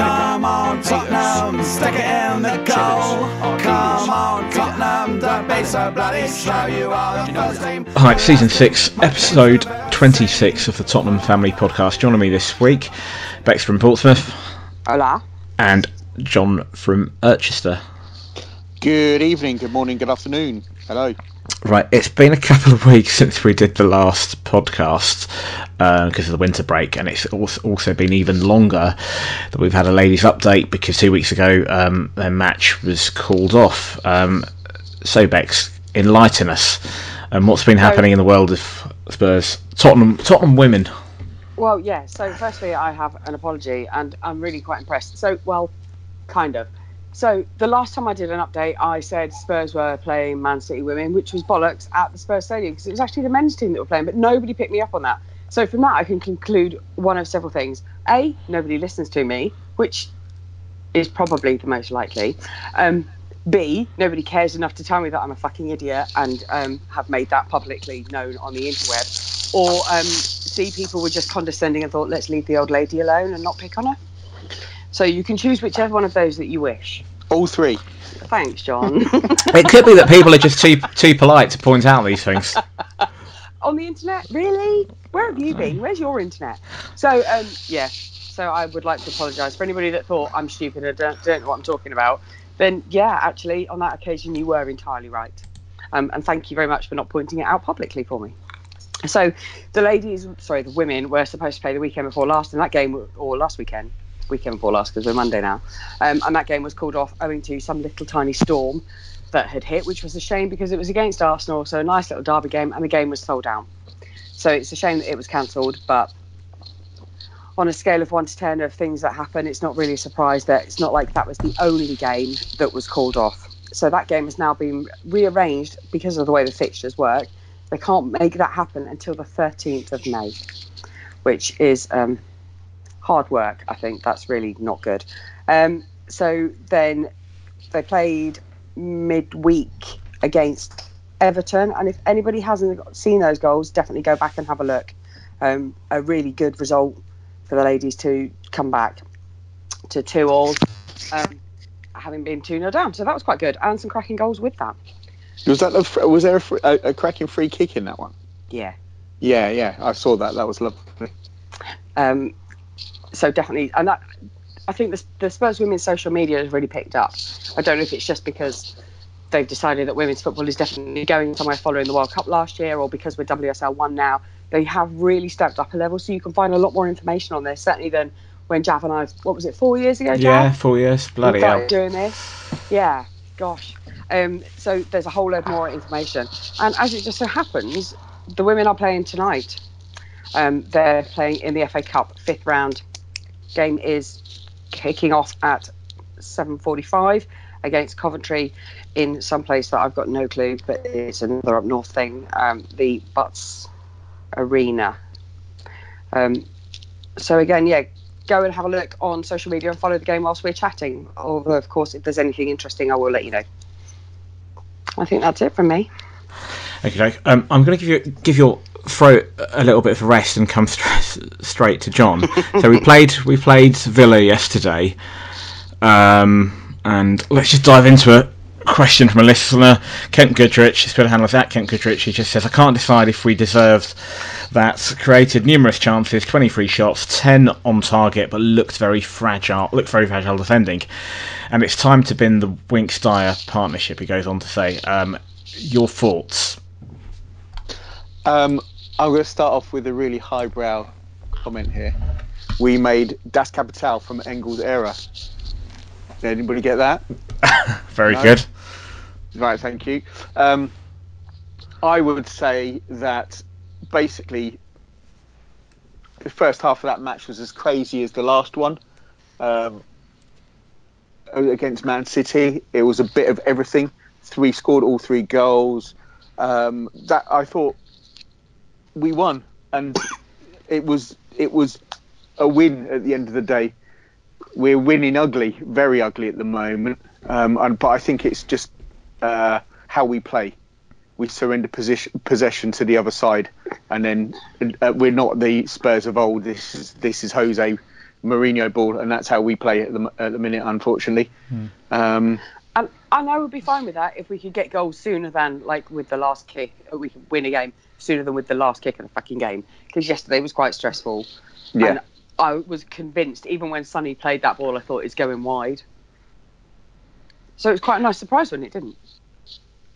Come on, Tottenham, stick it in the goal. Come on, Tottenham, don't be so bloody slow. You are the first team. Hi, season six, episode 26 of the Tottenham Family Podcast. Joining me this week, Bex from Portsmouth Hola. and John from Urchester. Good evening, good morning, good afternoon. Hello. Right, it's been a couple of weeks since we did the last podcast because of the winter break, and it's also also been even longer that we've had a ladies' update because two weeks ago um, their match was called off. Um, so, Bex, enlighten us. And what's been happening in the world of Spurs? Tottenham, Tottenham women. Well, yeah. So, firstly, I have an apology, and I'm really quite impressed. So, well, kind of. So, the last time I did an update, I said Spurs were playing Man City women, which was bollocks at the Spurs Stadium because it was actually the men's team that were playing, but nobody picked me up on that. So, from that, I can conclude one of several things. A, nobody listens to me, which is probably the most likely. Um, B, nobody cares enough to tell me that I'm a fucking idiot and um, have made that publicly known on the interweb. Or um, C, people were just condescending and thought, let's leave the old lady alone and not pick on her. So you can choose whichever one of those that you wish. All three. Thanks, John. It could be that people are just too too polite to point out these things. on the internet? Really? Where have you been? Where's your internet? So, um, yeah. So I would like to apologise for anybody that thought I'm stupid and don't, don't know what I'm talking about. Then, yeah, actually, on that occasion, you were entirely right. Um, and thank you very much for not pointing it out publicly for me. So, the ladies, sorry, the women were supposed to play the weekend before last, and that game, or last weekend, weekend before last, because we're Monday now, um, and that game was called off owing to some little tiny storm that had hit, which was a shame because it was against Arsenal, so a nice little derby game, and the game was sold out. So it's a shame that it was cancelled, but on a scale of one to ten of things that happen, it's not really a surprise that it's not like that was the only game that was called off. So that game has now been rearranged because of the way the fixtures work. They can't make that happen until the 13th of May, which is um, hard work. I think that's really not good. Um, so then they played midweek against Everton, and if anybody hasn't seen those goals, definitely go back and have a look. Um, a really good result for the ladies to come back to two all, um, having been two 0 down. So that was quite good, and some cracking goals with that. Was that a, was there a, a, a cracking free kick in that one? Yeah. Yeah, yeah, I saw that. That was lovely. Um, so definitely, and that I think the, the Spurs women's social media has really picked up. I don't know if it's just because they've decided that women's football is definitely going somewhere following the World Cup last year, or because we're WSL one now. They have really stepped up a level, so you can find a lot more information on this certainly than when Jav and I, what was it, four years ago? Jav? Yeah, four years. Bloody we hell. doing this. Yeah, gosh. Um, so there's a whole load more information, and as it just so happens, the women are playing tonight. Um, they're playing in the FA Cup fifth round. Game is kicking off at 7:45 against Coventry in some place that I've got no clue, but it's another up north thing. Um, the Butts Arena. Um, so again, yeah, go and have a look on social media and follow the game whilst we're chatting. Although, of course, if there's anything interesting, I will let you know. I think that's it from me. Okay, um, I'm going to give you give your throat a little bit of rest and come straight straight to John. so we played we played Villa yesterday, um, and let's just dive into it. Question from a listener, Kent Goodrich, Twitter handle is at Kent Goodrich. He just says, "I can't decide if we deserved that. Created numerous chances, 23 shots, 10 on target, but looked very fragile. Looked very fragile defending, and it's time to bin the Winks Dier partnership." He goes on to say, um, "Your thoughts?" Um, I'm going to start off with a really highbrow comment here. We made Das Kapital from Engels' era. Did anybody get that? Very No. good. Right, thank you. Um, I would say that basically the first half of that match was as crazy as the last one. Um, against Man City. It was a bit of everything. Three scored all three goals. Um, that I thought we won, and it was it was a win at the end of the day. We're winning ugly, very ugly at the moment. Um, and, but I think it's just uh, how we play. We surrender position, possession to the other side, and then uh, we're not the Spurs of old. This is this is Jose Mourinho ball, and that's how we play at the at the minute, unfortunately. Hmm. Um, And, and I would be fine with that if we could get goals sooner than like with the last kick. We could win a game sooner than with the last kick of the fucking game. Because yesterday was quite stressful. yeah, And I was convinced, even when Sonny played that ball, I thought it's going wide. So it was quite a nice surprise when it didn't.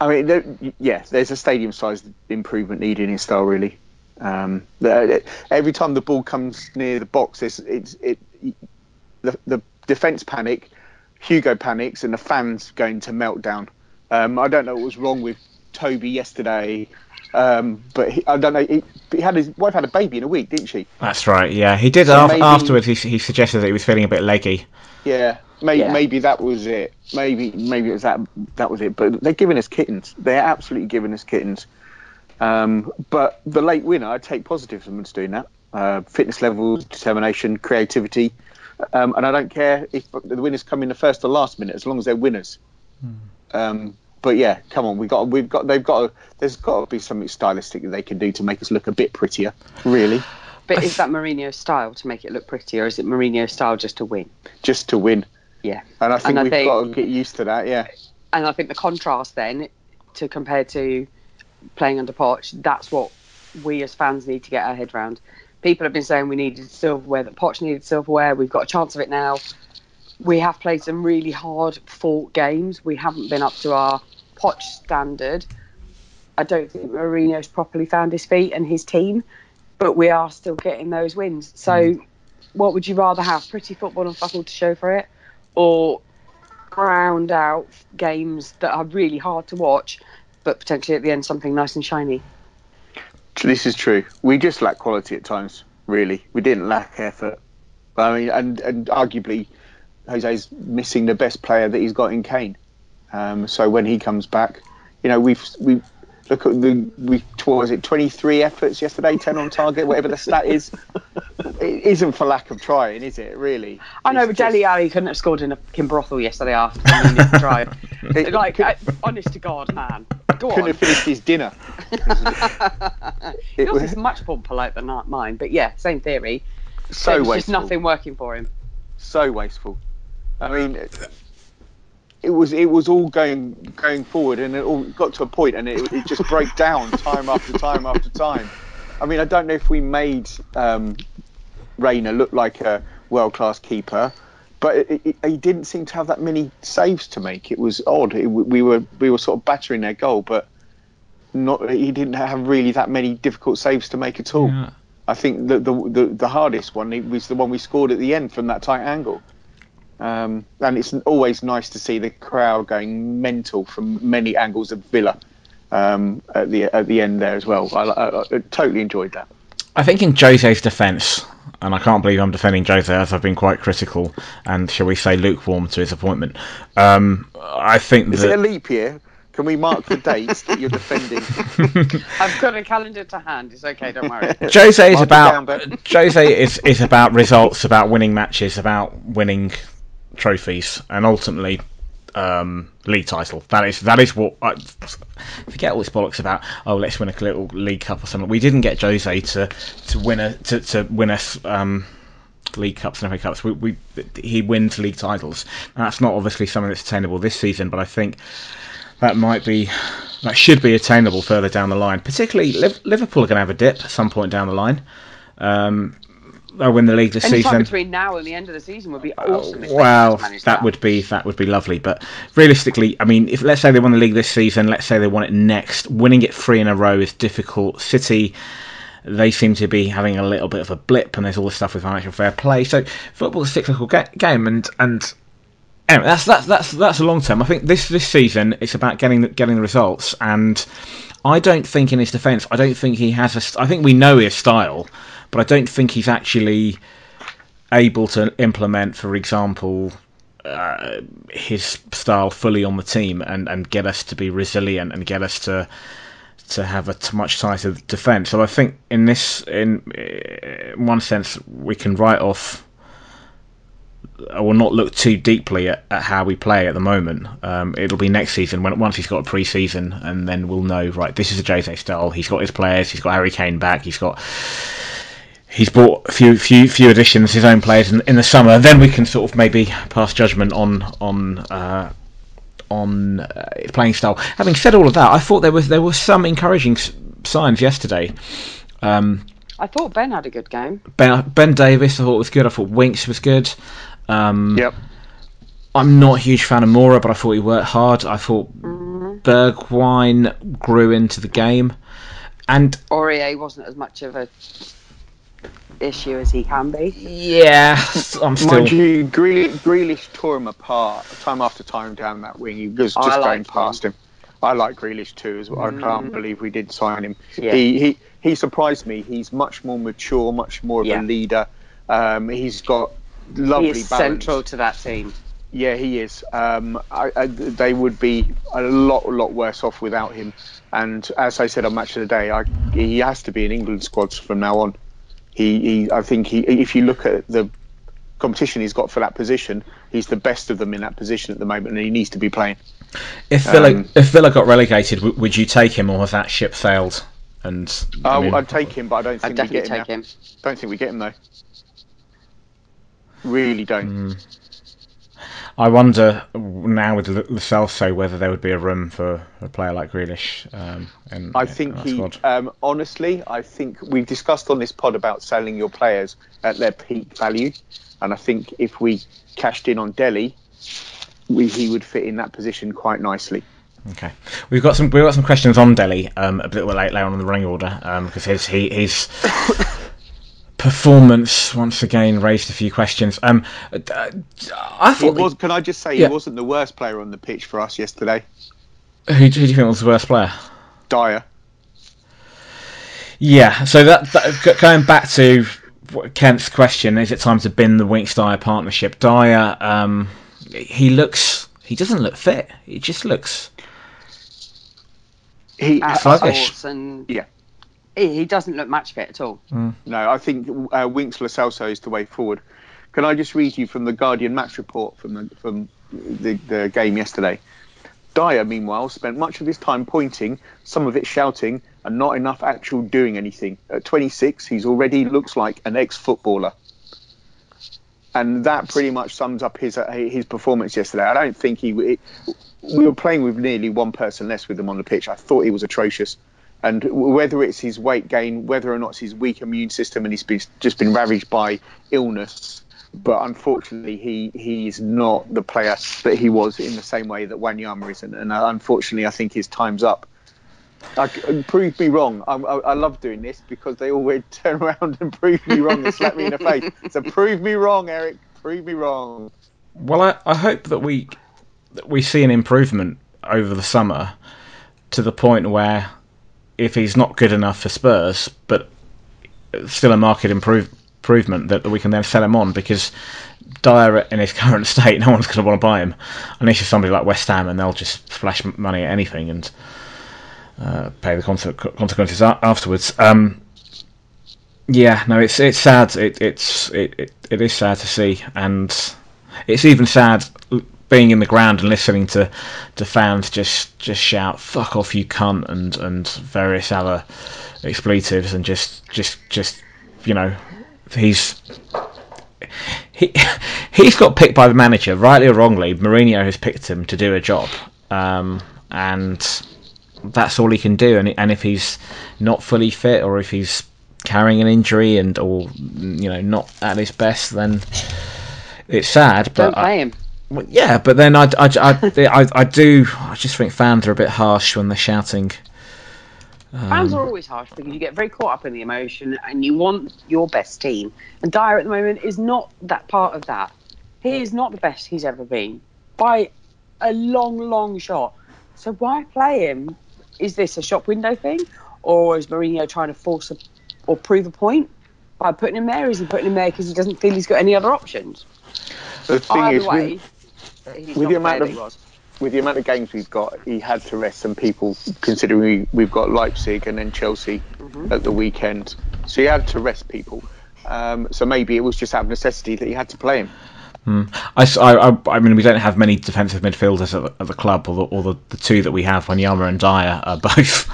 I mean, there, yeah, there's a stadium size improvement needed in style, really. Um, the, every time the ball comes near the box, it's, it's it the, the defense panic, Hugo panics, and the fans going to meltdown. Um, I don't know what was wrong with Toby yesterday, um, but he, I don't know. He, he had his wife had a baby in a week, didn't she? That's right. Yeah, he did. So af- maybe- Afterwards, he, he suggested that he was feeling a bit leggy. Yeah, maybe Yeah. maybe that was it. Maybe maybe it was that that was it. But they're giving us kittens. They're absolutely giving us kittens. Um, but the late winner, I take positive from us doing that. Uh, fitness levels, determination, creativity, um, and I don't care if the winners come in the first or last minute, as long as they're winners. Um, but yeah, come on, we got we've got they've got there's got to be something stylistic that they can do to make us look a bit prettier, really, But is that Mourinho style to make it look pretty, or is it Mourinho style just to win? just to win. Yeah. And I think And I we've think- got to get used to that. Yeah. And I think the contrast then, to compare to playing under Poch, that's what we as fans need to get our head round. People have been saying we needed silverware, that Poch needed silverware. We've got a chance of it now. We have played some really hard fought games. We haven't been up to our Poch standard. I don't think Mourinho's properly found his feet and his team, but we are still getting those wins. So, hmm. what would you rather have? Pretty football and fuck all to show for it, or ground out games that are really hard to watch, but potentially at the end something nice and shiny? This is true. We just lack quality at times. Really, we didn't lack effort. I mean, and and arguably, Jose's missing the best player that he's got in Kane. Um, so when he comes back, you know, we've we look at the we what was it, twenty three efforts yesterday, ten on target, whatever the stat is. It isn't for lack of trying, is it? Really? I know, It's but just- Dele Alli couldn't have scored in a fucking brothel yesterday after the try. It- like, could- uh, honest to God, man. Go couldn't on. have finished his dinner. It Yours is much more polite than mine, but yeah, same theory. so There's just nothing working for him. so wasteful. I mean, it was it was all going going forward, and it all got to a point, and it, it just broke down time after time after time. I mean, I don't know if we made um, Reina look like a world class keeper, but it, it, he didn't seem to have that many saves to make. It was odd. It, we were we were sort of battering their goal, but not he didn't have really that many difficult saves to make at all. Yeah. I think the, the the the hardest one was the one we scored at the end from that tight angle. Um, and it's always nice to see the crowd going mental from many angles of Villa um, at the at the end there as well. I, I, I totally enjoyed that. I think in Jose's defence, and I can't believe I'm defending Jose as I've been quite critical and, shall we say, lukewarm to his appointment. Um, I think Is it a leap year? Can we mark the dates that you're defending? I've got a calendar to hand. It's okay, don't worry. Jose is Mark about down, Ben. Jose is is about results, about winning matches, about winning trophies, and ultimately um, league title. That is that is what I forget all this bollocks about. Oh, let's win a little league cup or something. We didn't get Jose to to win a to, to win us. Um, League Cups and FA Cups. We, we he wins league titles. That's not obviously something that's attainable this season, but I think that might be that should be attainable further down the line. Particularly Liverpool are going to have a dip at some point down the line. Um, Oh, they'll win the league this Any time season. between now and the end of the season would be uh, awesome. if they Wow, that would be that would be lovely. But realistically, I mean, if let's say they won the league this season, let's say they won it next, winning it three in a row is difficult. City, they seem to be having a little bit of a blip, and there's all this stuff with financial fair play. So football's a cyclical ga- game, and and anyway, that's that's that's that's a long term. I think this this season it's about getting the, getting the results, and I don't think in his defence, I don't think he has a. I think we know his style, but I don't think he's actually able to implement, for example, uh, his style fully on the team and, and get us to be resilient and get us to to have a t- much tighter defence. So I think in this, in, in one sense, we can write off. I will not look too deeply at, at how we play at the moment. Um, it'll be next season when once he's got a pre-season, and then we'll know. Right, this is a Jose style. He's got his players. He's got Harry Kane back. He's got he's bought a few few few additions, his own players in, in the summer. Then we can sort of maybe pass judgment on on uh, on uh, playing style. Having said all of that, I thought there was there were some encouraging s- signs yesterday. Um, I thought Ben had a good game. ben, ben Davies, I thought was good. I thought Winks was good. Um, Yep. I'm not a huge fan of Moura, but I thought he worked hard. I thought Bergwijn grew into the game, and Aurier wasn't as much of a issue as he can be. yeah, I'm still. Mind you, Grealish, Grealish tore him apart time after time down that wing. He was just like going him. past him. I like Grealish too as well. I can't believe we did sign him. Yeah. He, he he surprised me. He's much more mature, much more of Yeah. a leader. Um, he's got lovely he central to that team. Yeah, he is. Um, I, I, they would be a lot, lot worse off without him. And as I said on Match of the Day, I, he has to be in England squads from now on. He, he, I think he, if you look at the competition he's got for that position, he's the best of them in that position at the moment, and he needs to be playing. If Villa Um, if Villa got relegated, w- would you take him, or has that ship sailed? And I I, mean, I'd take him, but I don't I'd think we get him. take him. Don't think we get him though. Really don't. I wonder now with the, Lo Celso whether there would be a room for a player like Grealish. Um, in, I think he, um, honestly, I think we've discussed on this pod about selling your players at their peak value, and I think if we cashed in on Dele, we, he would fit in that position quite nicely. Okay, we've got some we've got some questions on Dele um, a bit later on in the running order um, because his he, his performance once again raised a few questions. Um, uh, I He thought was. Can I just say Yeah. he wasn't the worst player on the pitch for us yesterday. who, who do you think was the worst player? Dier. Yeah, so that, that going back to Kent's question, is it time to bin the Winks Dier partnership? Dier, um, he looks, he doesn't look fit. He just looks. He. Sluggish. and Yeah. He, he doesn't look much fit at all. No, I think uh, Winks Lo Celso is the way forward. Can I just read you from the Guardian match report from the from the, the game yesterday? Dier, meanwhile, spent much of his time pointing, some of it shouting, and not enough actual doing anything. At 26, he's already looks like an ex-footballer, and that pretty much sums up his uh, his performance yesterday. I don't think he. It, we were playing with nearly one person less with him on the pitch. I thought he was atrocious. And whether it's his weight gain, whether or not it's his weak immune system, and he's been, just been ravaged by illness, but unfortunately he he's not the player that he was in the same way that Wanyama is, and, and uh, unfortunately I think his time's up. I, prove me wrong. I, I, I love doing this because they always turn around and prove me wrong and slap me in the face. So prove me wrong, Eric. Prove me wrong. Well, I, I hope that we that we see an improvement over the summer to the point where if he's not good enough for Spurs, but still a market improve, improvement, that, we can then sell him on because Dier in his current state, no one's going to want to buy him unless you're somebody like West Ham and they'll just splash money at anything and uh, pay the consequences afterwards. Um, yeah, no, it's it's sad. It, it's it, it, it is sad to see, and it's even sad being in the ground and listening to, to fans just just shout "fuck off, you cunt" and and various other expletives, and just just just you know, he's he he's got picked by the manager, rightly or wrongly. Mourinho has picked him to do a job, um, and that's all he can do. And and if he's not fully fit, or if he's carrying an injury and or you know not at his best, then it's sad. But Don't I- play him. Well, yeah, but then I, I, I, I, I do. I just think fans are a bit harsh when they're shouting. Fans Um, are always harsh because you get very caught up in the emotion and you want your best team. And Dier at the moment is not that part of that. He is not the best he's ever been by a long, long shot. So why play him? Is this a shop window thing, or is Mourinho trying to force a, or prove a point by putting him there? Is he putting him there because he doesn't feel he's got any other options? The thing Either is, way, with, he's With the amount of- with the amount of games we've got, he had to rest some people, considering we, we've got Leipzig and then Chelsea at the weekend. So he had to rest people. Um, so maybe it was just out of necessity that he had to play him. I, s- I- I- I mean, we don't have many defensive midfielders at the, at the club, or, the, or the, the two that we have, Wanyama and Dier, are both.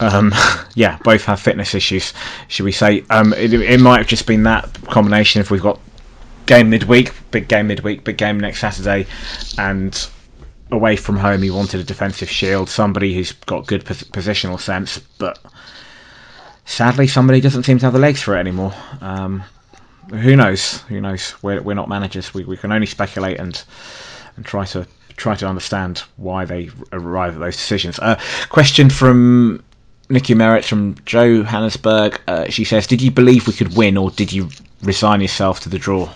Um, yeah, both have fitness issues, should we say? Um, it, it might have just been that combination. If we've got game midweek, big game midweek, big game next Saturday, and away from home, he wanted a defensive shield, somebody who's got good pos- positional sense, but sadly, somebody doesn't seem to have the legs for it anymore. Um, who knows? Who knows? We're, we're not managers. We, we can only speculate and and try to try to understand why they arrive at those decisions. Uh, question from Nikki Merritt from Johannesburg. Uh, she says, "Did you believe we could win, or did you resign yourself to the draw?"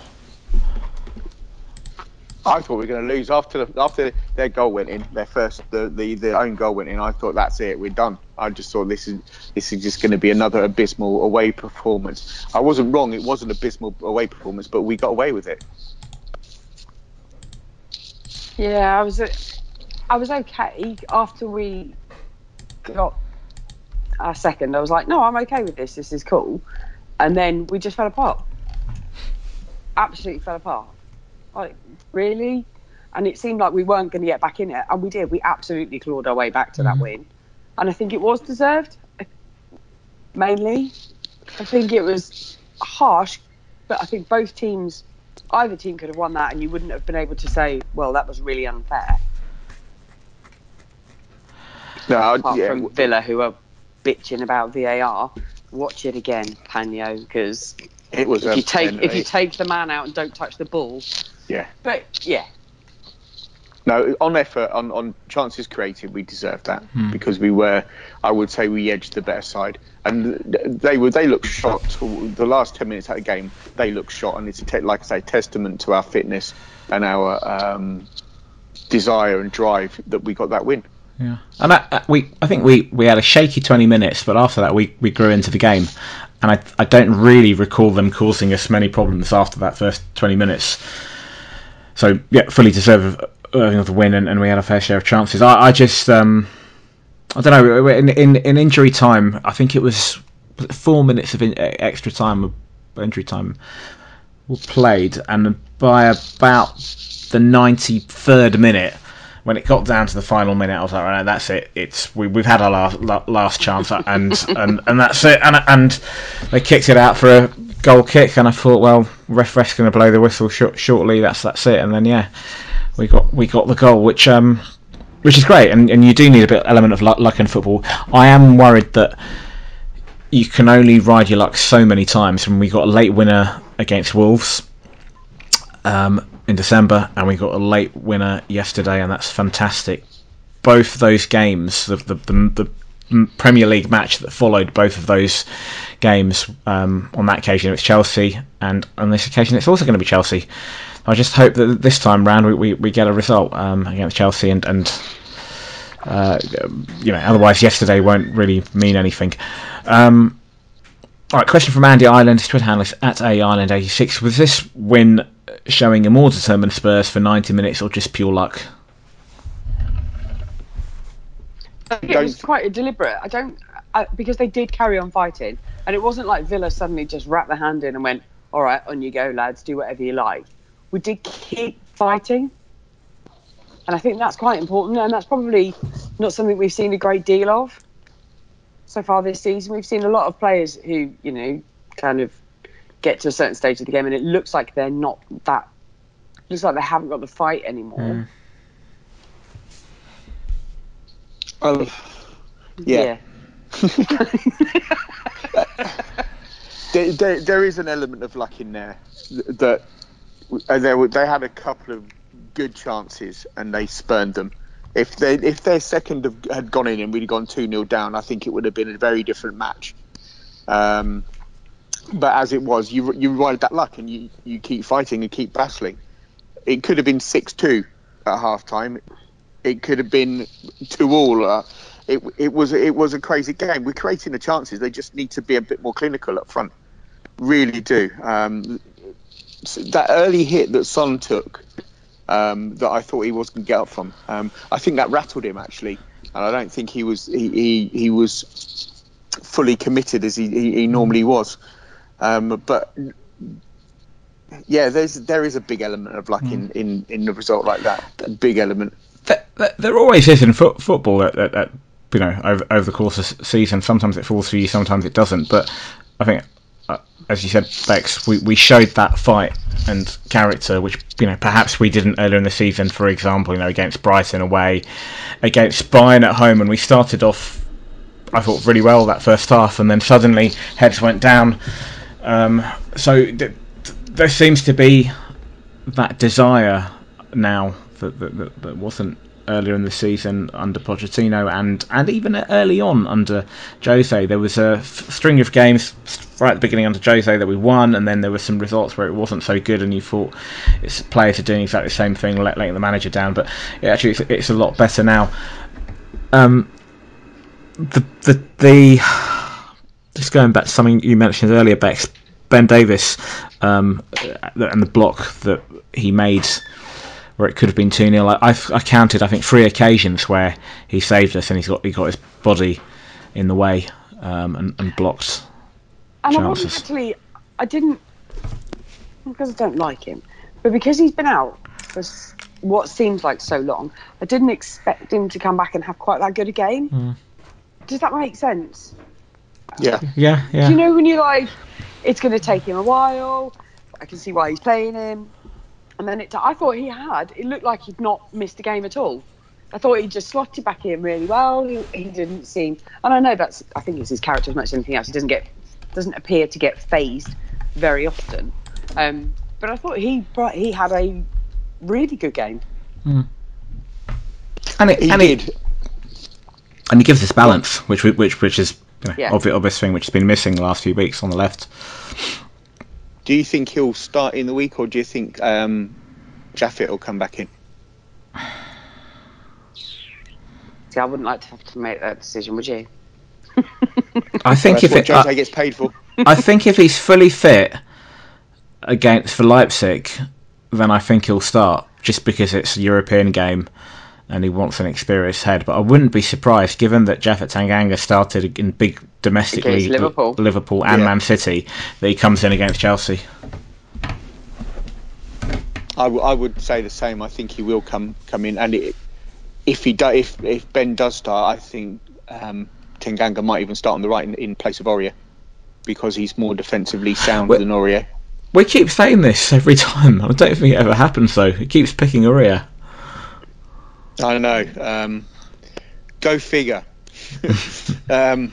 I thought we were going to lose after the, after their goal went in, their first the, the their own goal went in. I thought that's it, we're done. I just thought this is this is just going to be another abysmal away performance. I wasn't wrong; it was an abysmal away performance, but we got away with it. Yeah, I was I was okay after we got our second. I was like, no, I'm okay with this. This is cool. And then we just fell apart. Absolutely fell apart. Like really, and it seemed like we weren't going to get back in it, and we did. We absolutely clawed our way back to that mm-hmm. win, and I think it was deserved. Mainly, I think it was harsh, but I think both teams either team could have won that and you wouldn't have been able to say, well, that was really unfair. No, I- Apart yeah, from Villa, who are bitching about VAR. Watch it again, Panyo, because it was. if you take if you take the man out and don't touch the ball, yeah. but yeah, No, on effort, on, on chances created, we deserved that because we were, I would say, we edged the better side, and they were they looked shot. The last ten minutes of the game, they looked shot, and it's a te- like I say, testament to our fitness and our um, desire and drive that we got that win. Yeah, and I, I- we I think we, we had a shaky twenty minutes, but after that we, we grew into the game, and I I don't really recall them causing us many problems after that first twenty minutes. So yeah, fully deserve of the win, and, and we had a fair share of chances. I, I just um I don't know in, in in injury time I think it was four minutes of in, extra time injury time played, and by about the ninety third minute when it got down to the final minute, I was like, right, that's it. It's we, we've had our last la- last chance, and and and that's it. And and they kicked it out for a goal kick, and I thought, well, ref ref's going to blow the whistle short, shortly. That's that's it. And then yeah, we got we got the goal, which um which is great. And and you do need a bit element of luck, luck in football. I am worried that you can only ride your luck so many times. And we got a late winner against Wolves. Um, in December, and we got a late winner yesterday, and that's fantastic. Both those games, the the, the, the Premier League match that followed both of those games, um, on that occasion it was Chelsea, and on this occasion it's also going to be Chelsea. I just hope that this time round we, we, we get a result um, against Chelsea, and and uh, you know otherwise yesterday won't really mean anything. Um, all right, question from Andy Ireland, Twitter handle is at A Ireland 86. Was this win showing a more determined Spurs for 90 minutes or just pure luck? I think it was quite deliberate. I don't I, because they did carry on fighting, and it wasn't like Villa suddenly just wrapped their hand in and went, "All right, on you go, lads, do whatever you like." We did keep fighting, and I think that's quite important, and that's probably not something we've seen a great deal of so far this season. We've seen a lot of players who, you know, kind of get to a certain stage of the game, and it looks like they're not that. Looks like they haven't got the fight anymore. Um, yeah. there, there, there is an element of luck in there that uh, there they had a couple of good chances and they spurned them. If they if their second had gone in and we'd gone two 0 down, I think it would have been a very different match. Um, but as it was, you you ride that luck and you, you keep fighting and keep battling. It could have been six two at half time. It could have been two all. Uh, it, it was it was a crazy game. We're creating the chances. They just need to be a bit more clinical up front. Really do. Um, that early hit that Son took um, that I thought he was going to get up from. Um, I think that rattled him actually, and I don't think he was he he, he was fully committed as he, he, he normally was. Um, but yeah, there's there is a big element of luck in, in, in the result like that. A big element. There, there- there always is in fo- football that, that, that you know over, over the course of season. Sometimes it falls for you, sometimes it doesn't. But I think, as you said, Bex, we, we showed that fight and character, which you know perhaps we didn't earlier in the season. For example, you know against Brighton away, against Bayern at home, and we started off. I thought really well that first half, and then suddenly heads went down. Um, so th- th- there seems to be that desire now that, that, that, that wasn't earlier in the season under Pochettino and, and even early on under Jose. There was a f- string of games right at the beginning under Jose that we won, and then there were some results where it wasn't so good, and you thought it's players are doing exactly the same thing, let, letting the manager down. But yeah, actually, it's, it's a lot better now. Um, the the the just going back to something you mentioned earlier, Bex, Ben Davies, um, and the block that he made where it could have been 2 0. I've I counted, I think, three occasions where he saved us and he's got he got his body in the way um, and, and blocked. And I wasn't actually, I didn't, because I don't like him, but because he's been out for what seems like so long, I didn't expect him to come back and have quite that good a game. Mm. Does that make sense? Yeah. Yeah, yeah. Do you know when you're like, it's going to take him a while, I can see why he's playing him. And then it, I thought he had, it looked like he'd not missed a game at all. I thought he just slotted back in really well. He, he didn't seem, and I know that's, I think it's his character as much as anything else. He doesn't get, doesn't appear to get phased very often. Um, but I thought he, brought- he had a really good game. and it, He and, did. it, and he gives us balance, which which which is you know, Yeah. obvious, obvious thing which has been missing the last few weeks on the left. Do you think he'll start in the week, or do you think um, Japhet will come back in? See, I wouldn't like to have to make that decision, would you? I think That's if what it, I, gets paid for. I think if he's fully fit against for Leipzig, then I think he'll start just because it's a European game and he wants an experienced head. But I wouldn't be surprised, given that Japhet Tanganga started in big domestic Against league, Liverpool. Liverpool and Yeah. Man City, that he comes in against Chelsea. I, w- I would say the same. I think he will come come in, and it, if he do, if if Ben does start, I think um, Tanganga might even start on the right in, in place of Aurier because he's more defensively sound Well- than Aurier. We keep saying this every time. I don't think it ever happens though. He keeps picking Aurier. I don't know. Um, go figure. um,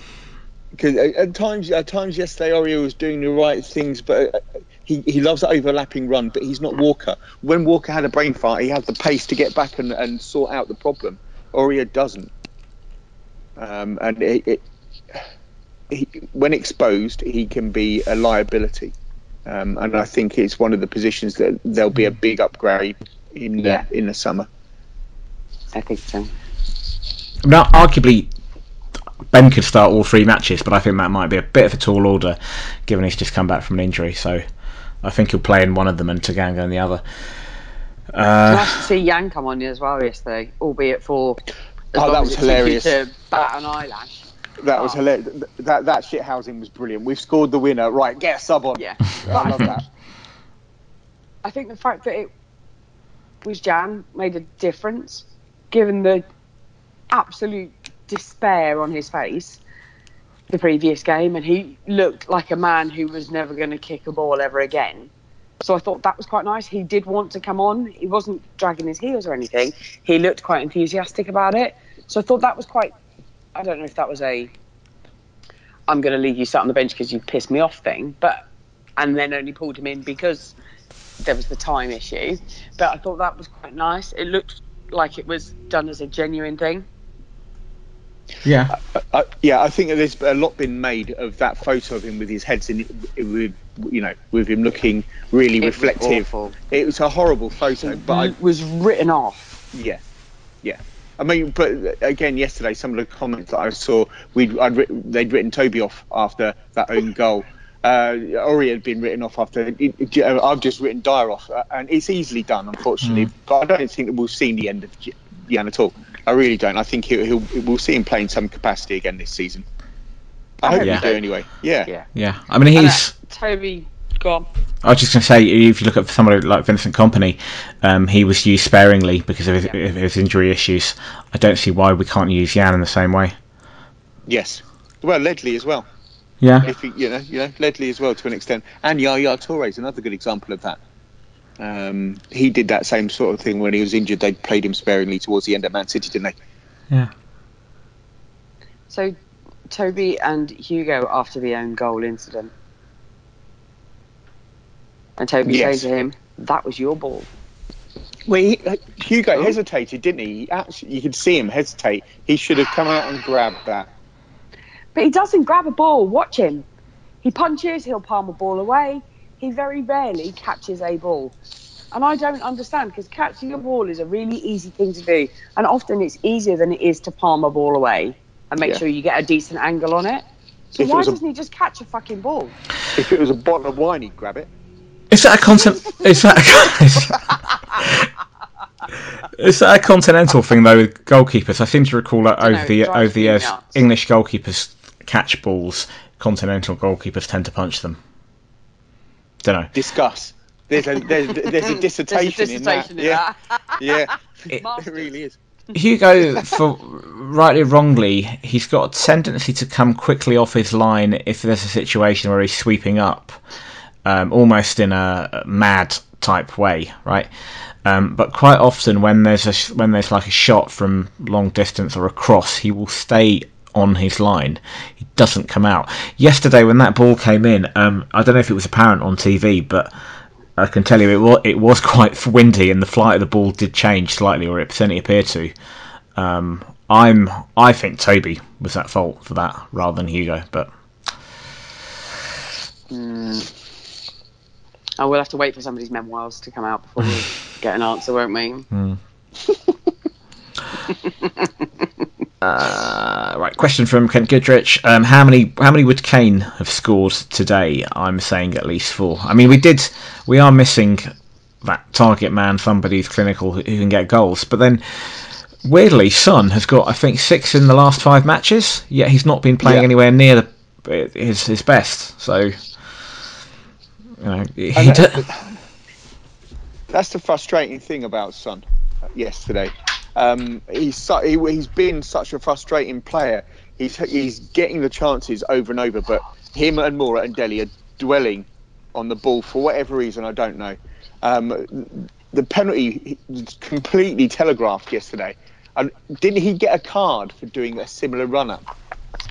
because at times, at times yesterday, Aurier was doing the right things, but uh, he, he loves that overlapping run. But he's not Walker. When Walker had a brain fart, he had the pace to get back and, and sort out the problem. Aurier doesn't. Um, and it, it, he, when exposed, he can be a liability. Um, and I think it's one of the positions that there'll be a big upgrade in the, Yeah. in the summer. I think so. Now, arguably, Ben could start all three matches, but I think that might be a bit of a tall order, given he's just come back from an injury. So I think he'll play in one of them and Tanganga in the other. Uh, nice to see Jan come on you as well yesterday, albeit for. Oh, that was it took you hilarious. To bat an eyelash. That was Oh. hilarious. That that shit housing was brilliant. We've scored the winner. Right, get a sub on. Yeah. I love that. I think the fact that it was Jan made a difference, given the absolute despair on his face the previous game, and he looked like a man who was never going to kick a ball ever again. So I thought that was quite nice. He did want to come on. He wasn't dragging his heels or anything. He looked quite enthusiastic about it. So I thought that was quite. I don't know if that was a. I'm going to leave you sat on the bench because you pissed me off thing, but and then only pulled him in because there was the time issue. But I thought that was quite nice. It looked like it was done as a genuine thing. yeah. Uh, yeah, I think there's a lot been made of that photo of him with his heads in, with you know, with him looking really It reflective. awful. It was a horrible photo, but It was written off. yeah, yeah. I mean, but again, yesterday some of the comments that I saw, we'd I'd writ- they'd written Toby off after that own goal. Uh, Ori had been written off after. It, it, I've just written Dier off, uh, and it's easily done, unfortunately. Mm. But I don't think that we'll see the end of Jan at all. I really don't. I think he'll, he'll we'll see him playing some capacity again this season. I hope yeah. we do anyway. Yeah. Yeah. Yeah. I mean, he's and, uh, Toby. Go on. I was just going to say, if you look at somebody like Vincent Kompany, um, he was used sparingly because of his, yeah. of his, injury issues. I don't see why we can't use Jan in the same way. Yes. Well, Ledley as well. Yeah. If he, you know, you know, Ledley as well to an extent, and Yaya Toure is another good example of that. Um, he did that same sort of thing when he was injured. They played him sparingly towards the end of Man City, didn't they? Yeah. So, Toby and Hugo after the own goal incident, and Toby yes. saying to him, "That was your ball." Well, he, Hugo oh. hesitated, didn't he? he? Actually, you could see him hesitate. He should have come out and grabbed that. But he doesn't grab a ball. Watch him. He punches. He'll palm a ball away he very rarely catches a ball. And I don't understand because catching a ball is a really easy thing to do. And often it's easier than it is to palm a ball away and make yeah. sure you get a decent angle on it. So if why doesn't a, he just catch a fucking ball? If it was a bottle of wine, he'd grab it. Is that a content? is that a, is that a continental thing though with goalkeepers? I seem to recall that over know, the over the years, English goalkeepers catch balls. Continental goalkeepers tend to punch them. Don't know. Discuss. There's a there's, there's a dissertation, there's a dissertation in that. In yeah, that. yeah, it, it really is. Hugo, for rightly or wrongly, he's got a tendency to come quickly off his line if there's a situation where he's sweeping up, um, almost in a mad type way, right? Um, but quite often, when there's a when there's like a shot from long distance or a cross, he will stay on his line. He doesn't come out. Yesterday, when that ball came in, um, I don't know if it was apparent on TV, but I can tell you it was, it was quite windy, and the flight of the ball did change slightly, or it certainly appeared to. Um, I'm I think Toby was at fault for that rather than Hugo, but. Mm. Oh, we'll have to wait for somebody's memoirs to come out before we get an answer, won't we? Mm. Uh, right, question from Kent Goodrich. Um, how many how many would Kane have scored today? I'm saying at least four. I mean, we did we are missing that target man, somebody who's clinical who can get goals. But then, weirdly, Son has got I think six in the last five matches. Yet he's not been playing yeah. anywhere near the, his his best. So, you know, he that's the frustrating thing about Son yesterday. Um, he's su- he, he's been such a frustrating player. He's he's getting the chances over and over, but him and Moura and Dele are dwelling on the ball for whatever reason. I don't know. Um, the penalty completely telegraphed yesterday. And didn't he get a card for doing a similar run up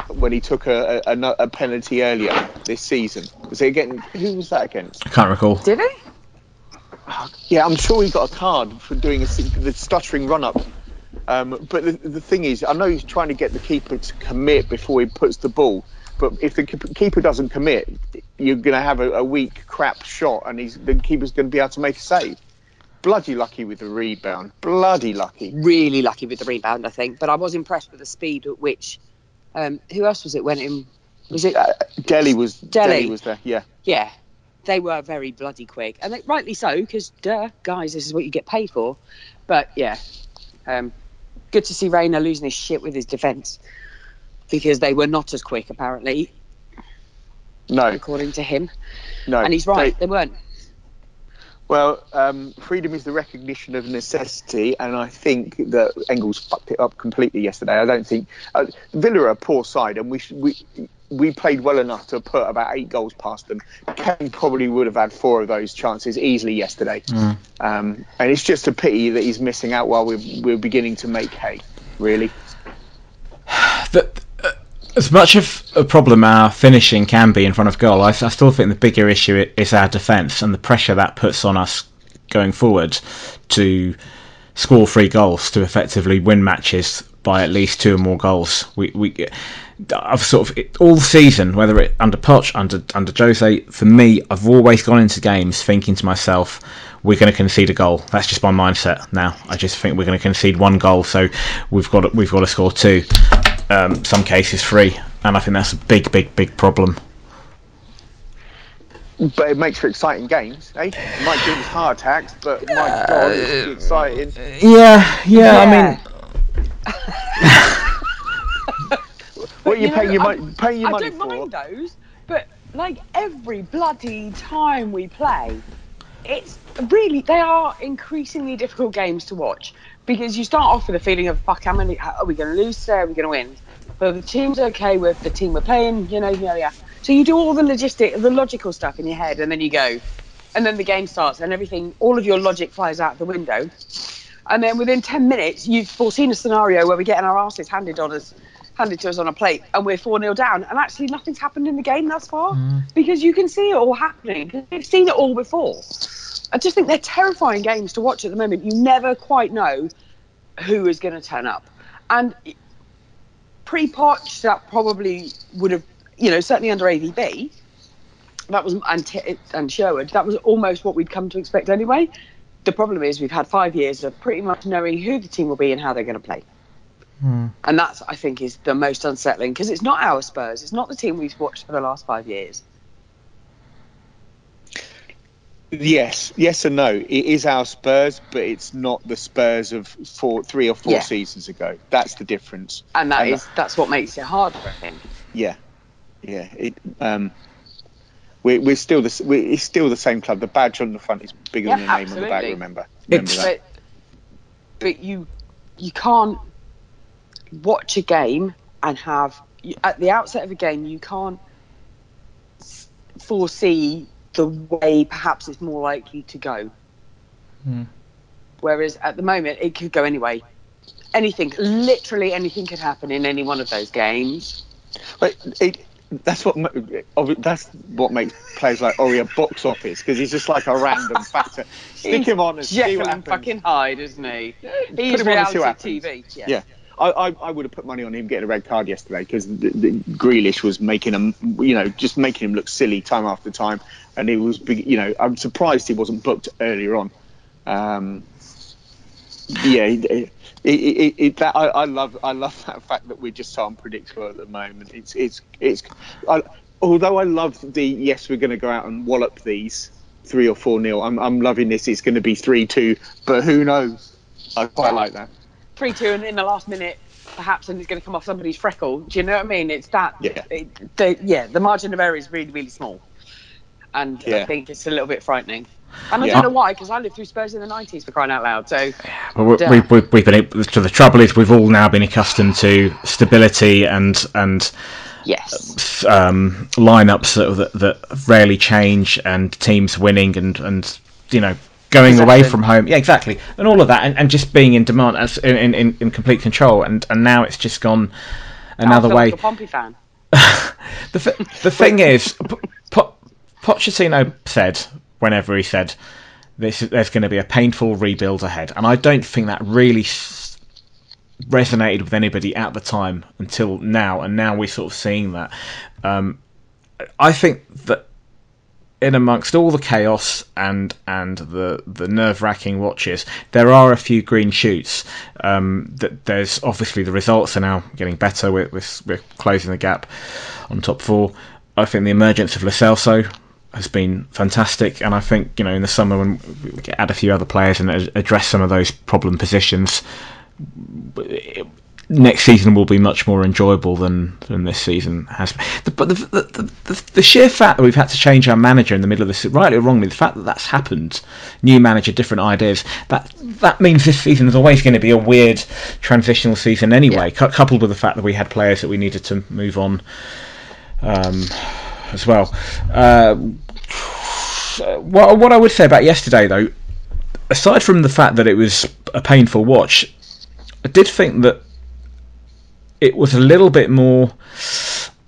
when he took a, a, a, penalty earlier this season? Was it again? Who was that against? I can't recall. Did he? Yeah, I'm sure he got a card for doing a, the stuttering run up. Um, but the, the thing is, I know he's trying to get the keeper to commit before he puts the ball. But if the keeper doesn't commit, you're going to have a, a, weak, crap shot, and he's, the keeper's going to be able to make a save. Bloody lucky with the rebound. Bloody lucky. Really lucky with the rebound, I think. But I was impressed with the speed at which. Um, who else was it? Went in. Was it? Uh, Dele was. Dele. Dele was there. Yeah. Yeah, they were very bloody quick, and they, rightly so, because duh, guys, this is what you get paid for. But yeah, um, good to see Reina losing his shit with his defence because they were not as quick apparently. No, according to him. No, and he's right. They, they weren't. Well, um, freedom is the recognition of necessity, and I think that Engels fucked it up completely yesterday. I don't think uh, Villa are a poor side, and we should, we we played well enough to put about eight goals past them. Kane probably would have had four of those chances easily yesterday, mm. um, and it's just a pity that he's missing out while we're we're beginning to make hay. Really. The, as much of a problem our finishing can be in front of goal, I, I still think the bigger issue is our defence and the pressure that puts on us going forward to score three goals to effectively win matches by at least two or more goals. We we I've sort of all season, whether it under Poch, under under Jose, for me, I've always gone into games thinking to myself, we're going to concede a goal. That's just my mindset now. I just think we're going to concede one goal, so we've got we've got to score two um, some cases three, and I think that's a big, big, big problem. but it makes for exciting games, eh? It might give us heart attacks, but my god, it's exciting. Yeah, yeah. I mean, What you you pay know, your money, pay your I money don't for? mind those, but like every bloody time we play, it's really they are increasingly difficult games to watch because you start off with a feeling of fuck, how many are we going to lose today? Are we going to win? But the team's okay with the team we're playing, you know, yeah, yeah. So you do all the logistic, the logical stuff in your head, and then you go, and then the game starts, and everything, all of your logic flies out the window. And then within 10 minutes, you've foreseen a scenario where we're getting our asses handed on us, handed to us on a plate, and we're 4 0 down. And actually, nothing's happened in the game thus far mm. because you can see it all happening because you've seen it all before. I just think they're terrifying games to watch at the moment. You never quite know who is going to turn up. And pre Poch, that probably would have, you know, certainly under AVB, that was and, and Sherwood, that was almost what we'd come to expect anyway. The problem is we've had five years of pretty much knowing who the team will be and how they're going to play. And that's, I think, is the most unsettling because it's not our Spurs. It's not the team we've watched for the last five years. Yes, yes and no. It is our Spurs, but it's not the Spurs of four, three or four Yeah. seasons ago. That's the difference. And that And is that's what makes it hard for him. Yeah, yeah. It, um, we're, we're still the we're, it's still the same club. The badge on the front is bigger Yeah, than the name on the back. Remember, remember that. But but you you can't watch a game and have at the outset of a game you can't foresee the way perhaps it's more likely to go. Hmm. Whereas at the moment it could go anyway. Anything, literally anything could happen in any one of those games. But it, that's what that's what makes players like Aurier a box office because he's just like a random factor. Stick him on and see what happens. fucking Hyde, isn't he? He's him on and see reality. TV. Yeah. Yeah. I, I, I would have put money on him getting a red card yesterday because Grealish was making him, you know, just making him look silly time after time, and he was, big- you know, I'm surprised he wasn't booked earlier on. Um, yeah, it, it, it, it, that I, I love, I love that fact that we're just so unpredictable at the moment. It's, it's, it's. I, although I love the yes, we're going to go out and wallop these three or four nil. I'm, I'm loving this. It's going to be three two, but who knows? I quite like that. three two, and in the last minute, perhaps, and it's going to come off somebody's freckle. Do you know what I mean? It's that. Yeah. It, the, yeah. The margin of error is really, really small, and I think it's a little bit frightening. And I Yeah. don't know why, because I lived through Spurs in the '90s for crying out loud. So Well, we, Yeah. we, been. So the trouble is, we've all now been accustomed to stability and and yes, um, lineups that, that that rarely change and teams winning and and you know going away from home. Yeah, exactly, and all of that, and, and just being in demand as in, in, in complete control. And and now it's just gone another way. Like a Pompey fan. the th- the thing is, P- Po- Pochettino said whenever he said this, there's going to be a painful rebuild ahead, and I don't think that really resonated with anybody at the time until now, and now we're sort of seeing that. Um, I think that in amongst all the chaos and and the the nerve wracking watches, there are a few green shoots. Um, that there's obviously the results are now getting better. We're, we're, we're closing the gap on top four. I think the emergence of Lo Celso has been fantastic, and I think you know in the summer when we add a few other players and address some of those problem positions, next season will be much more enjoyable than, than this season has been. The, but the, the, the, the sheer fact that we've had to change our manager in the middle of this, rightly or wrongly, the fact that that's happened, new manager, different ideas, that that means this season is always going to be a weird transitional season anyway. cou- coupled with the fact that we had players that we needed to move on um, as well. Uh, what, what I would say about yesterday, though, aside from the fact that it was a painful watch, I did think that it was a little bit more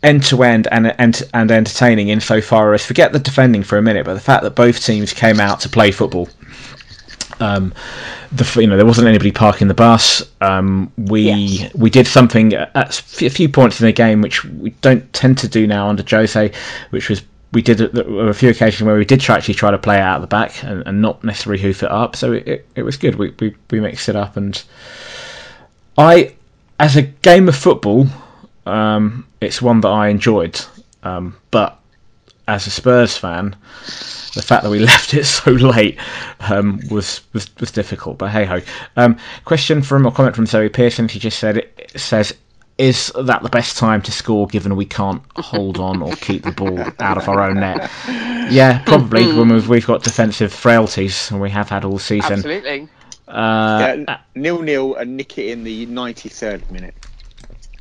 end to end and and and entertaining insofar as forget the defending for a minute, but the fact that both teams came out to play football. Um, the you know there wasn't anybody parking the bus. Um, we Yes. we did something at a few points in the game which we don't tend to do now under Jose, which was we did the- a few occasions where we did try, actually try to play out of the back and, and not necessarily hoof it up. So it, it, it was good. We, we we mixed it up and I as a game of football, um, it's one that I enjoyed. Um, but as a Spurs fan, the fact that we left it so late um, was, was was difficult. But hey ho. Um, question from a comment from Zoe Pearson. She just said it says is that the best time to score given we can't hold on or keep the ball out of our own net? Yeah, probably when we've, we've got defensive frailties and we have had all season. Absolutely. Uh, yeah, nil nil and nick it in the 93rd minute.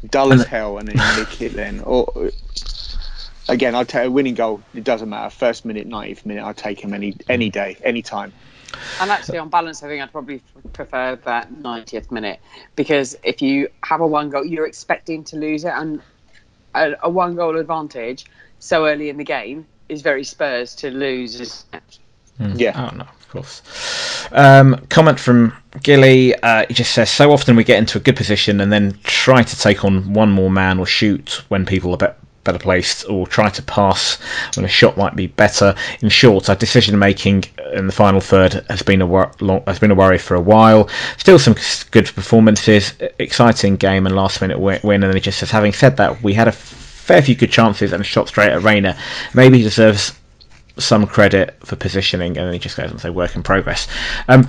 Dull as hell and then nick it then. Or again, I'd take a winning goal. It doesn't matter. First minute, 90th minute, I'd take him any any day, any time. And actually, on balance, I think I'd probably prefer that 90th minute because if you have a one goal, you're expecting to lose it, and a, a one goal advantage so early in the game is very Spurs to lose. Mm. Yeah. Oh no, of course. Um, comment from Gilly. Uh, he just says, "So often we get into a good position and then try to take on one more man or shoot when people are better placed or try to pass when a shot might be better. In short, our decision making in the final third has been a wor- long, has been a worry for a while. Still some good performances, exciting game and last minute win. And then he just says, having said that, we had a fair few good chances and a shot straight at Reina. Maybe he deserves some credit for positioning, and then he just goes to say work in progress. Um,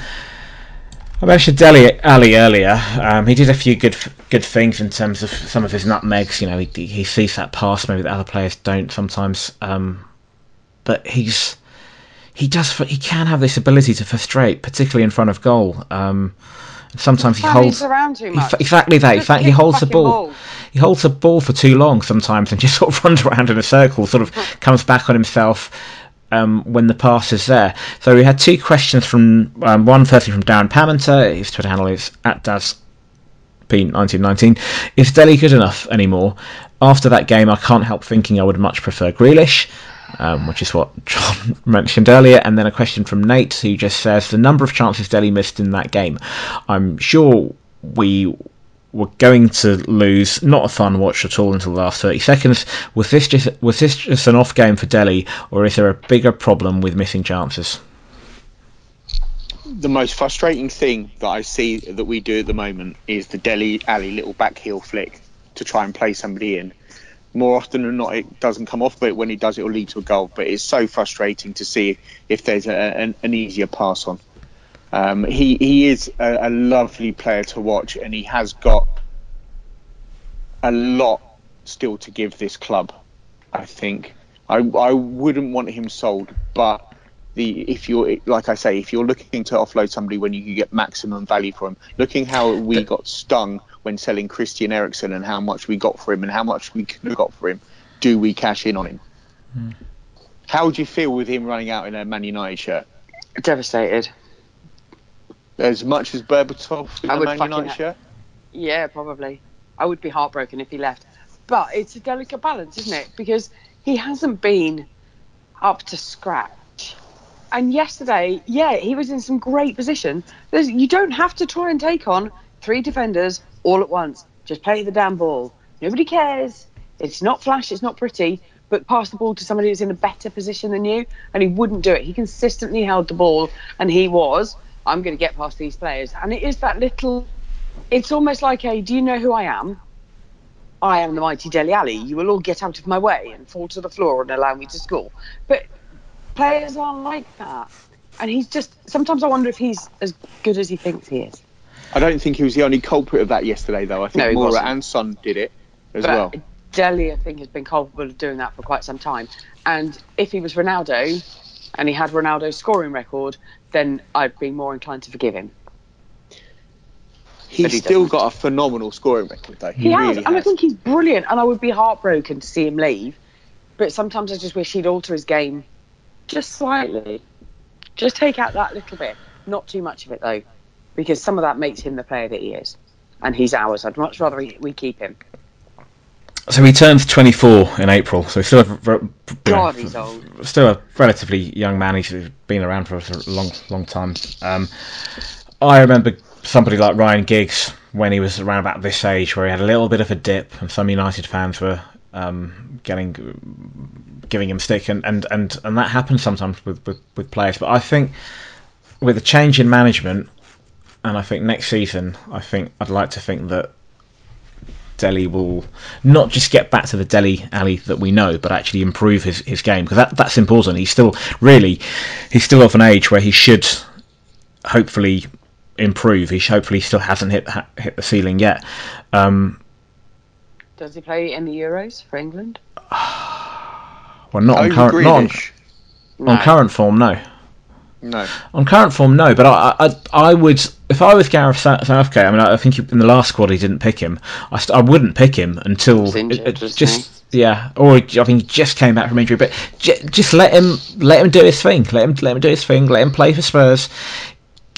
I mentioned Dele Alli earlier. Um, he did a few good good things in terms of some of his nutmegs. You know, he, he sees that pass maybe that other players don't sometimes. Um, but he's he does he can have this ability to frustrate, particularly in front of goal. Um, sometimes he holds around too much. exactly that. In fact, he holds the ball. ball. He holds the ball for too long sometimes and just sort of runs around in a circle. Sort of comes back on himself um, when the pass is there. So we had two questions from um, one firstly from Darren Pammenter. His Twitter handle is at DazP1919. Is Dele good enough anymore? After that game, I can't help thinking I would much prefer Grealish. Um, which is what John mentioned earlier. And then a question from Nate, who just says the number of chances Dele missed in that game. I'm sure we were going to lose. Not a fun watch at all until the last 30 seconds. Was this just was this just an off game for Dele, or is there a bigger problem with missing chances? The most frustrating thing that I see that we do at the moment is the Dele Alli little back heel flick to try and play somebody in. More often than not, it doesn't come off, but when he does, it will lead to a goal. But it's so frustrating to see if there's a, an, an easier pass on. Um, he he is a, a, lovely player to watch, and he has got a lot still to give this club. I think I I wouldn't want him sold, but the if you're like I say, if you're looking to offload somebody when you can get maximum value for him, looking how we got stung when selling Christian Eriksen and how much we got for him and how much we could have got for him, do we cash in on him? Hmm. How would you feel with him running out in a Man United shirt? Devastated as much as Berbatov in I the Man United shirt? Yeah, probably. I would be heartbroken if he left. But it's a delicate balance, isn't it? Because he hasn't been up to scratch. And yesterday, yeah, he was in some great position. There's, you don't have to try and take on three defenders all at once. Just play the damn ball. Nobody cares. It's not flash, it's not pretty, but pass the ball to somebody who's in a better position than you. And he wouldn't do it. He consistently held the ball, and he was I'm going to get past these players. And it is that little, it's almost like a, do you know who I am? I am the mighty Dele Alli. You will all get out of my way and fall to the floor and allow me to score. But players aren't like that. And he's just, sometimes I wonder if he's as good as he thinks he is. I don't think he was the only culprit of that yesterday, though. I think no, Moura and Son did it as but well. Dele, I think, has been culpable of doing that for quite some time. And if he was Ronaldo and he had Ronaldo's scoring record, then I'd be more inclined to forgive him. He's he still doesn't. got a phenomenal scoring record, though. He, he has, really and I think he's brilliant. And I would be heartbroken to see him leave. But sometimes I just wish he'd alter his game just slightly. Just take out that little bit, not too much of it though, because some of that makes him the player that he is, and he's ours. I'd much rather we keep him. So he turns 24 in April, so still a, God, he's old. Still a relatively young man. He's been around for a long, long time. Um, I remember somebody like Ryan Giggs when he was around about this age, where he had a little bit of a dip, and some United fans were um, getting giving him stick, and, and, and, and that happens sometimes with, with, with players. But I think with a change in management, and I think next season, I think I'd like to think that Dele will not just get back to the Dele Alli that we know, but actually improve his, his game because that, that's important. He's still really he's still of an age where he should hopefully improve. He hopefully still hasn't hit hit the ceiling yet. Um, Does he play in the Euros for England? Well, not on current not on, Grealish? on current form, no. No. On current form, no. But I, I, I would, if I was Gareth Southgate. I mean, I think in the last squad he didn't pick him. I, st- I wouldn't pick him until injured, it- it just yeah, or I think he just came back from injury. But j- just let him let him do his thing. Let him let him do his thing. Let him play for Spurs.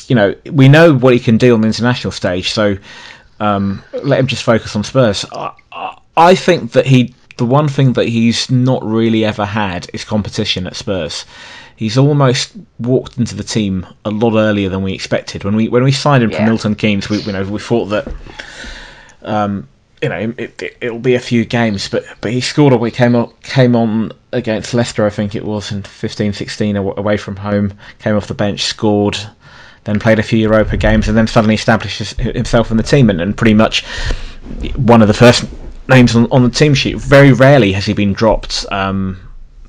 You know, we know what he can do on the international stage. So um, let him just focus on Spurs. I, I, I think that he the one thing that he's not really ever had is competition at Spurs. He's almost walked into the team a lot earlier than we expected. When we when we signed him from Yeah. Milton Keynes, we you know we thought that um, you know it, it, it'll be a few games, but but he scored. We came on came on against Leicester, I think it was in 15-16 away from home. Came off the bench, scored, then played a few Europa games, and then suddenly established himself in the team, and, and pretty much one of the first names on, on the team sheet. Very rarely has he been dropped. Um,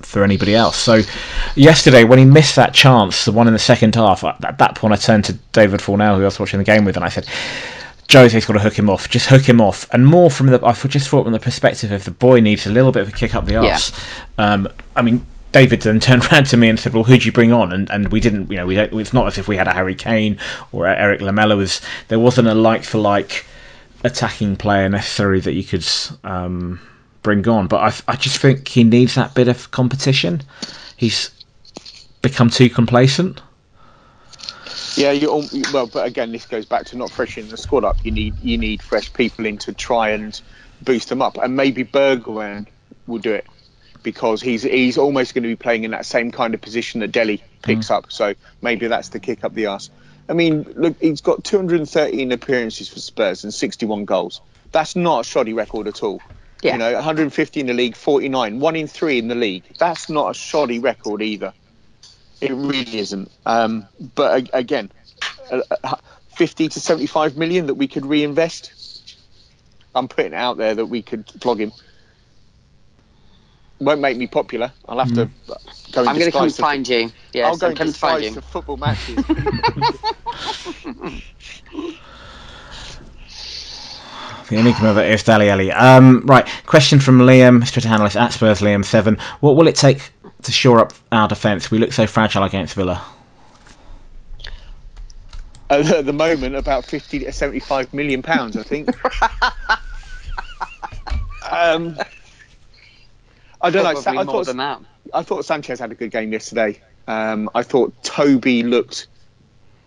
for anybody else. So, yesterday when he missed that chance, the one in the second half, at at that point I turned to David Fornell, who I was watching the game with, and I said, Jose's got to hook him off. Just hook him off, and more from the. I just thought from the perspective of the boy needs a little bit of a kick up the arse. Um, I mean, David then turned around to me and said, "Well, who'd you bring on?" And and we didn't. You know, we don't, it's not as if we had a Harry Kane or Erik Lamela. Was there wasn't a like for like attacking player necessary that you could um, bring on. But I I just think he needs that bit of competition. He's become too complacent. Yeah, you well, but again, this goes back to not freshening the squad up. You need you need fresh people in to try and boost them up, and maybe Bergwijn will do it because he's he's almost going to be playing in that same kind of position that Dele picks up. So maybe that's the kick up the arse. I mean, look, he's got 213 appearances for Spurs and 61 goals. That's not a shoddy record at all. Yeah. You know, 150 in the league, 49, one in three in the league. That's not a shoddy record either. It really isn't. Um, but again, uh, uh, 50 to 75 million that we could reinvest. I'm putting it out there that we could flog him. Won't make me popular. I'll have to uh, go. In I'm going to come disguise find you. Yes, I'll go I'm in coming to find disguise you. to football matches. The enigma that is Dele Alli. Um, right, question from Liam, Twitter analyst at Spurs Liam Seven. What will it take to shore up our defence? We look so fragile against Villa. at the moment, about 50 to 75 million pounds, I think. um, I don't know. Sa- Probably I more thought than that. I thought Sanchez had a good game yesterday. Um, I thought Toby looked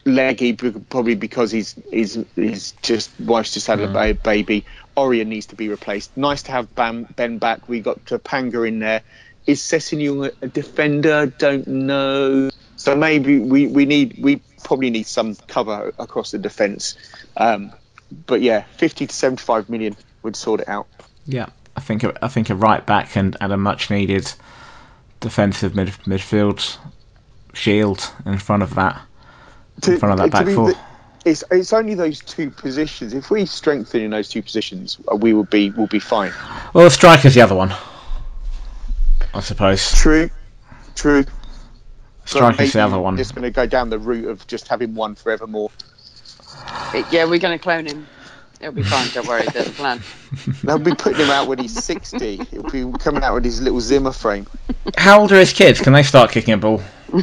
leggy, probably because he's he's he's just wife's just had a baby. Aurier needs to be replaced. Nice to have Bam, Ben back. We got Tanganga in there. Is Sessegnon a, a defender? Don't know. So maybe we, we need we probably need some cover across the defence. Um, but yeah, 50 to 75 million would sort it out. Yeah, I think a, I think a right back and, and a much needed defensive mid, midfield shield in front of that in front of that back be four. the- it's it's only those two positions. If we strengthen in those two positions, uh, we will be will be fine. Well, the striker's the other one, I suppose. True, true. Striker's the other one. Just going to go down the route of just having one forevermore. It- yeah, we're going to clone him. It'll be fine. Don't worry. There's a plan. They'll be putting him out when he's sixty. He'll be coming out with his little Zimmer frame. How old are his kids? Can they start kicking a ball?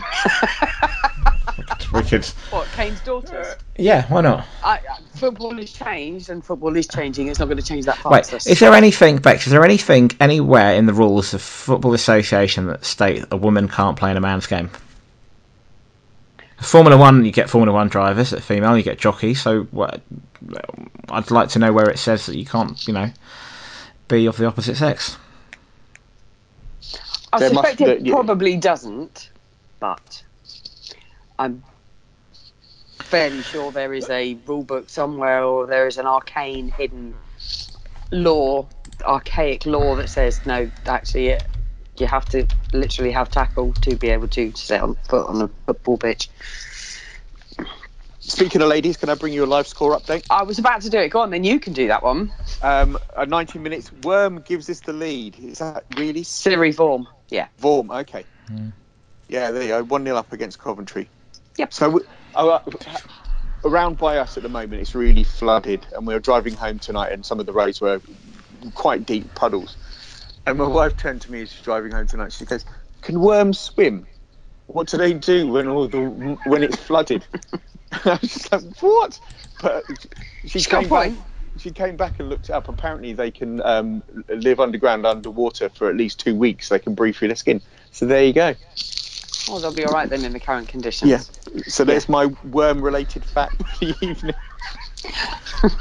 we could. What? Kane's daughters? Yeah, why not? I, I- football has changed, and football is changing. It's not going to change that fast. Wait, fast. is there anything, Bex? Is there anything anywhere in the rules of Football Association that state a woman can't play in a man's game? Formula One, you get Formula One drivers. At female, you get jockeys. So, what? I'd like to know where it says that you can't, you know, be of the opposite sex. I There must- suspect it yeah. probably doesn't, but I'm fairly sure there is a rule book somewhere, or there is an arcane hidden law, archaic law that says no. Actually, it, you have to literally have tackle to be able to set on foot on a football pitch. Speaking of ladies, can I bring you a live score update? I was about to do it. Go on, then you can do that one. Um, at 90 minutes, Worm gives us the lead. Is that really? Siri Vorm. Yeah. Vorm, okay. Yeah, there you go. 1 0 up against Coventry. Yep. So, we- uh, around by us at the moment, it's really flooded, and we were driving home tonight, and some of the roads were quite deep puddles. And my wife turned to me as she's driving home tonight. She goes, "Can worms swim? What do they do when all the when it's flooded?" I was just like, "What?" But she She's came back. She came back and looked it up. Apparently, they can um, live underground, underwater for at least two weeks. They can breathe through their skin. So there you go. Oh, they'll be all right then in the current conditions. Yeah. So there's my worm-related fact for the evening.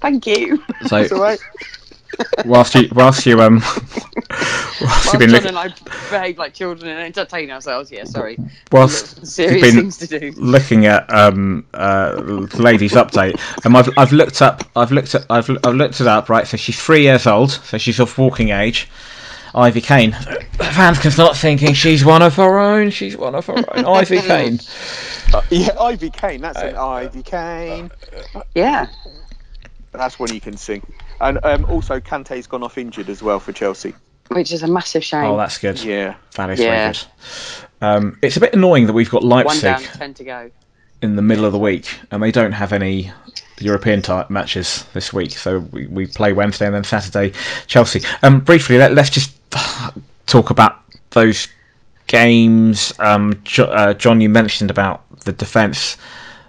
Thank you. So It's all right. whilst you whilst you um whilst Whilst you've been John looking and I behave like children and entertain ourselves. Yeah, sorry. whilst Serious you've been things to do. looking at um uh ladies update um I've, I've looked up I've looked at I've, I've looked it up right so she's three years old so she's of walking age Ivy Kane fans can start thinking she's one of her own she's one of her own Ivy Kane Uh, yeah, Ivy Kane. That's an Ivy Kane. Yeah. That's when you can sing. And um, also, Kante's gone off injured as well for Chelsea. Which is a massive shame. oh that's good Yeah. that is Yeah. good um it's a bit annoying that we've got One Leipzig down, ten to go. in the middle of the week, and they don't have any European type matches this week. So we, we play Wednesday and then Saturday Chelsea. Um, briefly, let, let's just talk about those games. Um, jo- uh, John, you mentioned about the defence,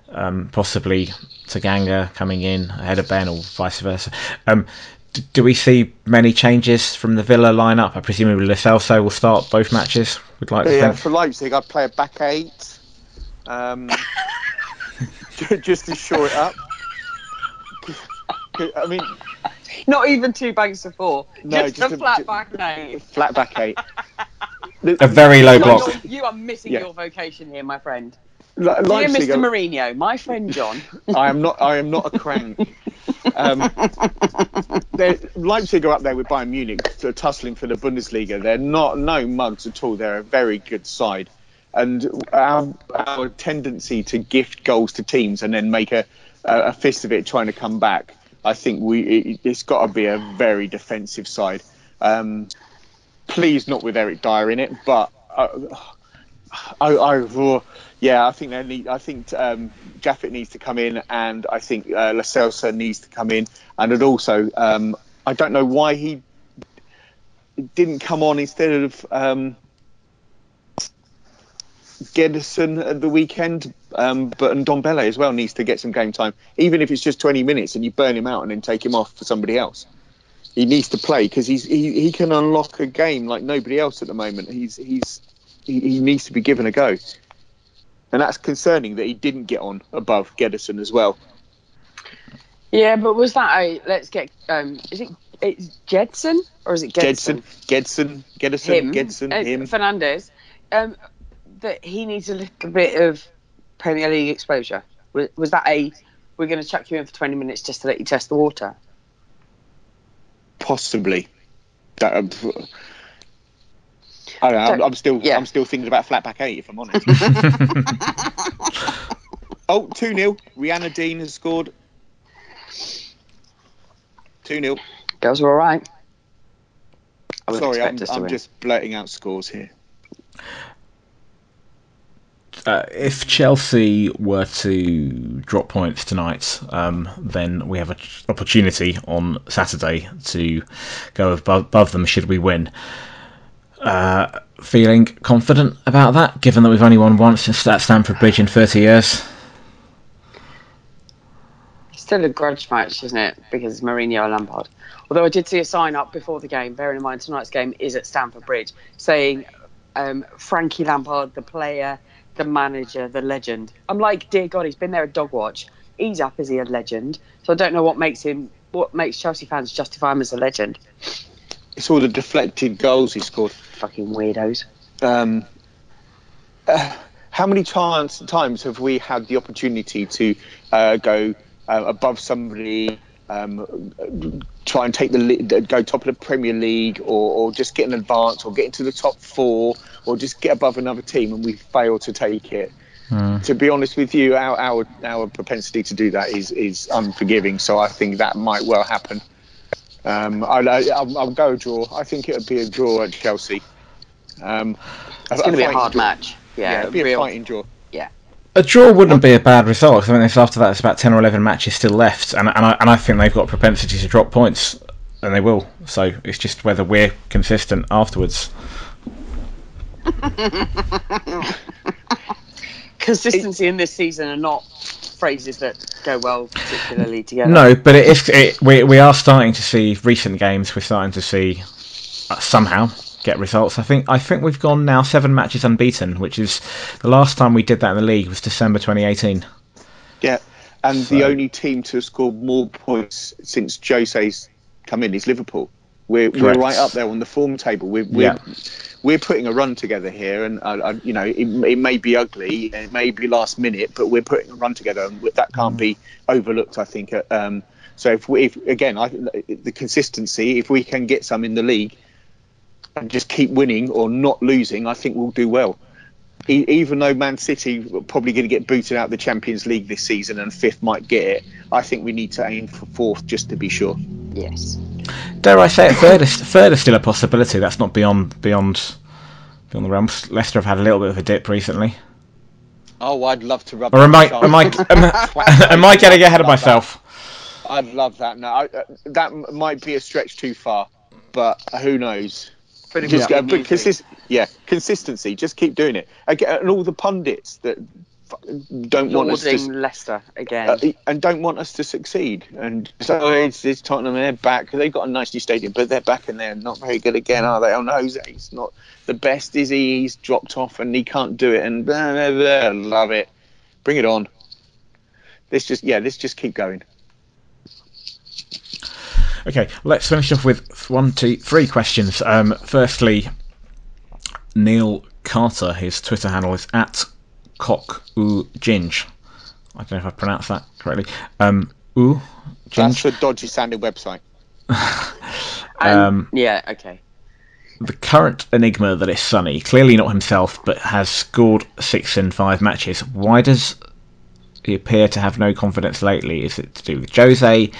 um, possibly Tanganga coming in ahead of Ben or vice versa. Um, d- do we see many changes from the Villa lineup? I presume Lo Celso will start both matches. We'd like to Yeah, for Leipzig, I'd play a back eight. Um, just to shore it up. I mean, Not even two banks of four. No, just, just a a- flat ju- back name. flat back eight. A very low Like, block. you're- you are missing Yeah. your vocation here, my friend. Le- Dear Leipzig, Mr. are- Mourinho, my friend John. I am not. I am not a crank. Um, they're- Leipzig are up there with Bayern Munich, t- tussling for the Bundesliga. They're not no mugs at all. They're a very good side, and our, our tendency to gift goals to teams and then make a, a, a fist of it trying to come back. I think we it, it's got to be a very defensive side. Um, please, not with Eric Dier in it, but. Uh, I, I oh, yeah, I think they need. I think um, Japhet needs to come in, and I think uh, Lo Celso needs to come in, and it also, um, I don't know why he didn't come on instead of um, Gedison at the weekend. Um, but and Don Ndombele as well needs to get some game time, even if it's just 20 minutes, and you burn him out and then take him off for somebody else. He needs to play because he's he, he can unlock a game like nobody else at the moment. He's he's he, he needs to be given a go. And that's concerning that he didn't get on above Gedison as well. Yeah, but was that a let's get um is it it's Jedson or is it Gedson, Gedson? Gedson, Gedison, Him, Gedson, uh, him. Fernandes. Um that he needs a little bit of Premier League exposure. Was, was that a we're going to chuck you in for 20 minutes just to let you test the water? Possibly. That, um, I don't know. I'm, I'm still Yeah. I'm still thinking about flat back eight if I'm honest. oh, 2 0. Rianna Dean has scored. 2 0. Girls are all right. I wouldn't Sorry, I'm, expect us to I'm just blurting out scores here. Uh, if Chelsea were to drop points tonight, um, then we have an opportunity on Saturday to go above, above them should we win. Uh, feeling confident about that, given that we've only won once at Stamford Bridge in 30 years. Still a grudge match, isn't it? Because Mourinho and Lampard. Although I did see a sign up before the game, bearing in mind tonight's game is at Stamford Bridge, saying um, Frankie Lampard, the player, the manager, the legend. I'm like, dear God, he's been there at dog watch. He's up, is he a legend? So I don't know what makes him, what makes Chelsea fans justify him as a legend. It's all the deflected goals he scored. Fucking weirdos. um, uh, how many times times have we had the opportunity to uh, go uh, above somebody, um, try and take the go top of the Premier League, or, or just get an advance, or get into the top four, or just get above another team, and we fail to take it? to be honest with you, our, our our propensity to do that is is unforgiving. So I think that might well happen. Um, I'll, I'll, I'll go a draw. I think it'll be a draw at Chelsea. Um, It's going to be a hard draw. match. Yeah, Yeah, it'll be a fighting draw. A draw wouldn't be a bad result. I mean, after that, there's about ten or eleven matches still left, and and I, and I think they've got a propensity to drop points, and they will. So it's just whether we're consistent afterwards. Consistency in this season are not phrases that go well particularly together. No, but it is. It, we we are starting to see recent games. We're starting to see uh, somehow get results. I think I think we've gone now seven matches unbeaten, which is the last time we did that in the league was December 2018. Yeah, and the only team to have scored more points since Jose's come in is Liverpool. We're, we're right up there on the form table. We're we're, Yeah. we're putting a run together here, and uh, uh, you know it, it may be ugly, it may be last minute, but we're putting a run together, and that can't be overlooked. I think. Um, so if we, if, again, I, the consistency, if we can get some in the league, and just keep winning or not losing, I think we'll do well. E- even though Man City are probably going to get booted out of the Champions League this season and fifth might get it, I think we need to aim for fourth just to be sure. Yes. Dare I say it? Third is third is still a possibility. That's not beyond beyond beyond the realms. Leicester have had a little bit of a dip recently. Oh, I'd love to rub. Or am I am I am, I- am I getting ahead of myself? I'd love that. No, I, uh, that might be a stretch too far, but who knows? But it Just uh, but consist- yeah, consistency. Just keep doing it. Again, and all the pundits that don't want us to Leicester again. uh, and don't want us to succeed. And so oh, it's, it's Tottenham, they're back. They've got a nice new stadium, but they're back and they're not very good again, are they? Oh, no, Jose's not the best, is he? He's dropped off and he can't do it. And blah, blah, blah. love it. Bring it on. Let's just, yeah, let's just keep going. Okay, let's finish off with one, two, three questions. Um, firstly, Neil Carter, his Twitter handle is at cock oo ginge. I don't know if I pronounced that correctly. Um, oo That's a dodgy sounding website. And- um, yeah, okay. the current enigma that is Sonny, clearly not himself, but has scored six in five matches. Why does he appear to have no confidence lately? Is it to do with Jose?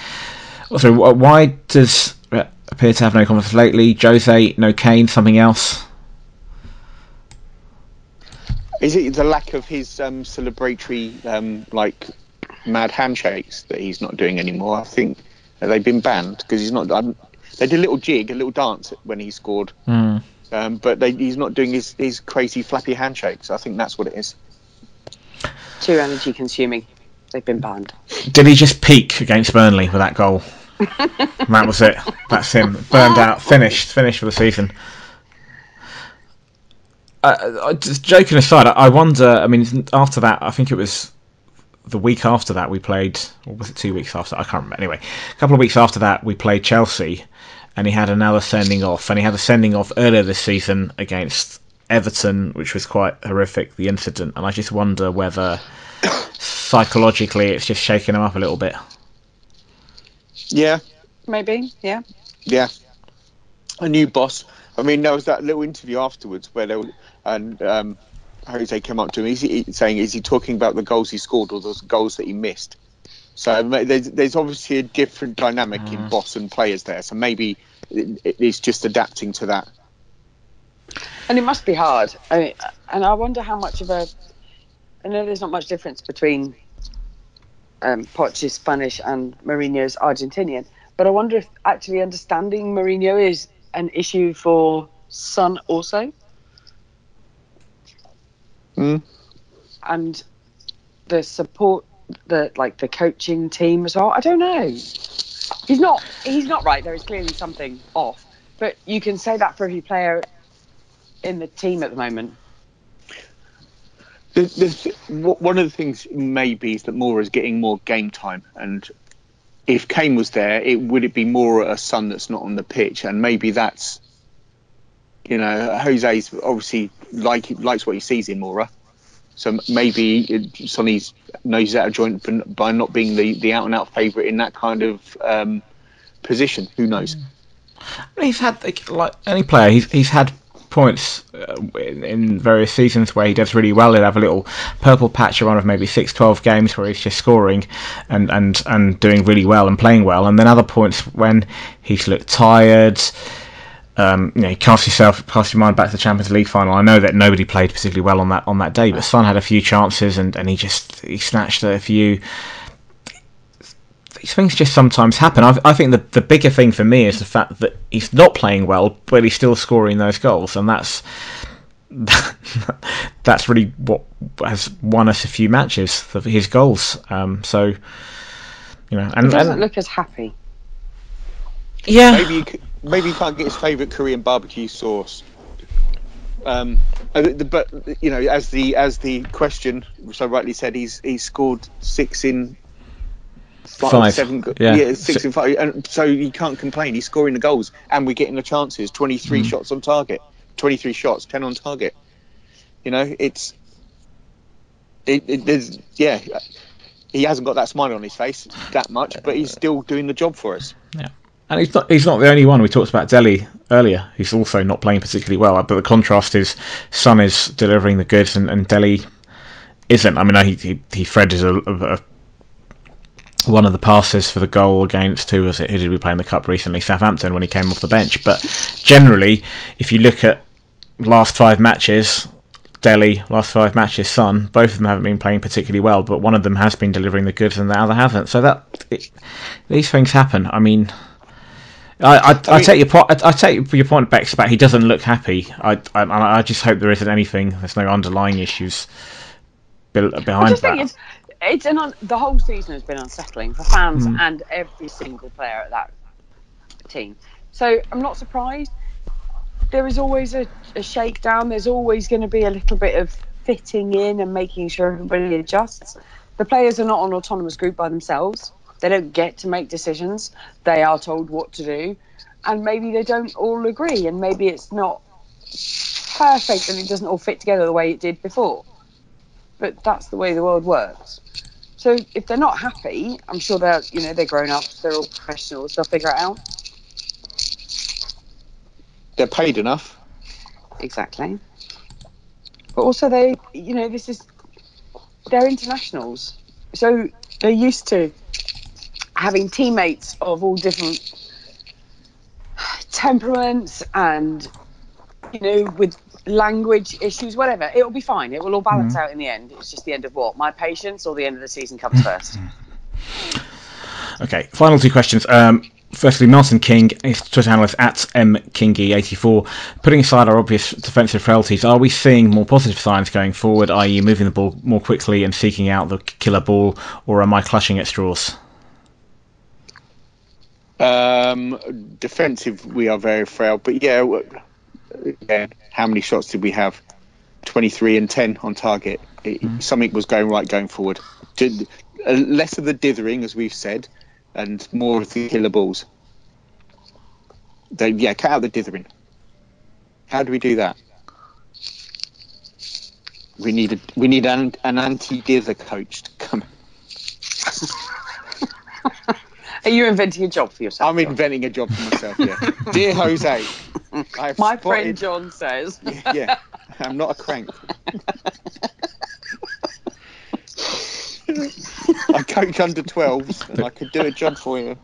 Also, wh- why does uh, appear to have no confidence lately? Jose, no Kane, something else? Is it the lack of his um, celebratory, um, like, mad handshakes that he's not doing anymore? I think they've been banned because he's not. Um, they did a little jig, a little dance when he scored, Hmm. um, but they, he's not doing his, his crazy flappy handshakes. I think that's what it is. Too energy consuming. They've been banned. Did he just peak against Burnley with that goal? And that was it. That's him. Burned out. Finished. Finished for the season. Uh, uh, just joking aside, I- wonder. I mean, after that, I think it was the week after that we played, or was it two weeks after? I can't remember. Anyway, a couple of weeks after that we played Chelsea, and he had another sending off, and he had a sending off earlier this season against Everton, which was quite horrific. The incident, and I just wonder whether psychologically it's just shaking him up a little bit. Yeah, Maybe, yeah. yeah. A new boss. I mean, there was that little interview afterwards where they were, and um, Jose came up to him is he, saying, "Is he talking about the goals he scored or those goals that he missed?" So there's, there's obviously a different dynamic in boss and players there. So maybe it, it's just adapting to that. And it must be hard. I mean, and I wonder how much of a. I know there's not much difference between um, Poch's Spanish and Mourinho is Argentinian, but I wonder if actually understanding Mourinho is an issue for Son also. Hmm. And the support, the like the coaching team as well. I don't know. He's not. He's not right. There is clearly something off. But you can say that for every player in the team at the moment. One of the things maybe is that Moura is getting more game time, and if Kane was there, it would it be more a son that's not on the pitch, and maybe that's, you know, Jose's obviously like likes what he sees in Moura, so maybe it- Sonny's nose out of joint by not being the, the out and out favourite in that kind of um, position. Who knows? He's had like any player. He's he's had points uh, in, various seasons where he does really well. He'll have a little purple patch around of maybe 6, 12 games where he's just scoring and, and, and doing really well and playing well. And then other points when he's looked tired. Um, you know, cast yourself, cast your mind back to the Champions League final. I know that nobody played particularly well on that on that day, but Son had a few chances and, and he just he snatched a few these things just sometimes happen. I, I, think the the bigger thing for me is the fact that he's not playing well, but he's still scoring those goals, and that's that's really what has won us a few matches. His goals. Um, so you know, and he doesn't and, look as happy. Yeah, maybe you, maybe you can't get his favourite Korean barbecue sauce. Um, but you know, as the as the question so rightly said, he's he's scored six in five, five. seven, yeah. yeah, six and five, and so you can't complain. He's scoring the goals, and we're getting the chances. Twenty three mm. shots on target, twenty three shots, ten on target. You know, it's it, it, there's yeah, he hasn't got that smile on his face that much, but he's still doing the job for us. Yeah. And he's not, he's not the only one. We talked about Dele earlier. He's also not playing particularly well. But the contrast is Son is delivering the goods and, and Dele isn't. I mean, he, he, he threaded a, a, one of the passes for the goal against who was it? Who did we play in the cup recently? Southampton when he came off the bench. But generally, if you look at last five matches, Dele last five matches, Son both of them haven't been playing particularly well, but one of them has been delivering the goods and the other hasn't. So that it, these things happen. I mean. I, I, I, I take your point. I, take your point, Bex, about he doesn't look happy. I, I, I just hope there isn't anything. There's no underlying issues behind that it's an un- the whole season has been unsettling for fans mm. and every single player at that team. So I'm not surprised. There is always a, a shakedown. There's always going to be a little bit of fitting in and making sure everybody adjusts. The players are not an autonomous group by themselves. They don't get to make decisions. They are told what to do, and maybe they don't all agree, and maybe it's not perfect and it doesn't all fit together the way it did before. But that's the way the world works. So if they're not happy, I'm sure they're you know they're grown up, they're all professionals, they'll figure it out. They're paid enough. Exactly. But also they you know this is they're internationals, so they're used to having teammates of all different temperaments and you know with language issues, whatever. It'll be fine. It will all balance mm-hmm. out in the end. It's just the end of what? My patience or the end of the season comes first? okay, final two questions. Um, firstly, Martin King, Twitter analyst at mkingy84. Putting aside our obvious defensive frailties, are we seeing more positive signs going forward, i.e., moving the ball more quickly and seeking out the killer ball, or am I clutching at straws? Um, defensive, we are very frail, but yeah, again, how many shots did we have? 23 and 10 on target. It, mm. Something was going right going forward. Did, uh, less of the dithering, as we've said, and more of the killer balls. They, yeah, cut out the dithering. How do we do that? We need a we need an, an anti-dither coach to come. Are you inventing a job for yourself? I'm inventing a job for myself. Yeah, dear Jose, my spotted... friend John says. yeah, yeah, I'm not a crank. I coach under 12s and I could do a job for you.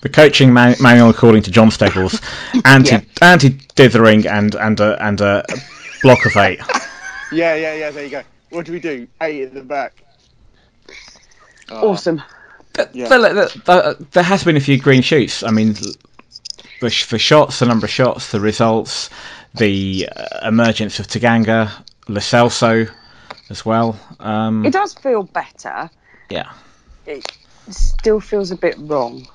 The coaching man- manual, according to John Steggles, anti yeah. anti dithering and and a, and a block of eight. Yeah, yeah, yeah. There you go. What do we do? Eight at the back. Oh. Awesome. Yeah. There, uh, there, there has been a few green shoots. I mean, the, the shots, the number of shots, the results, the uh, emergence of Tanganga, Lo Celso as well. Um, it does feel better. Yeah. It still feels a bit wrong.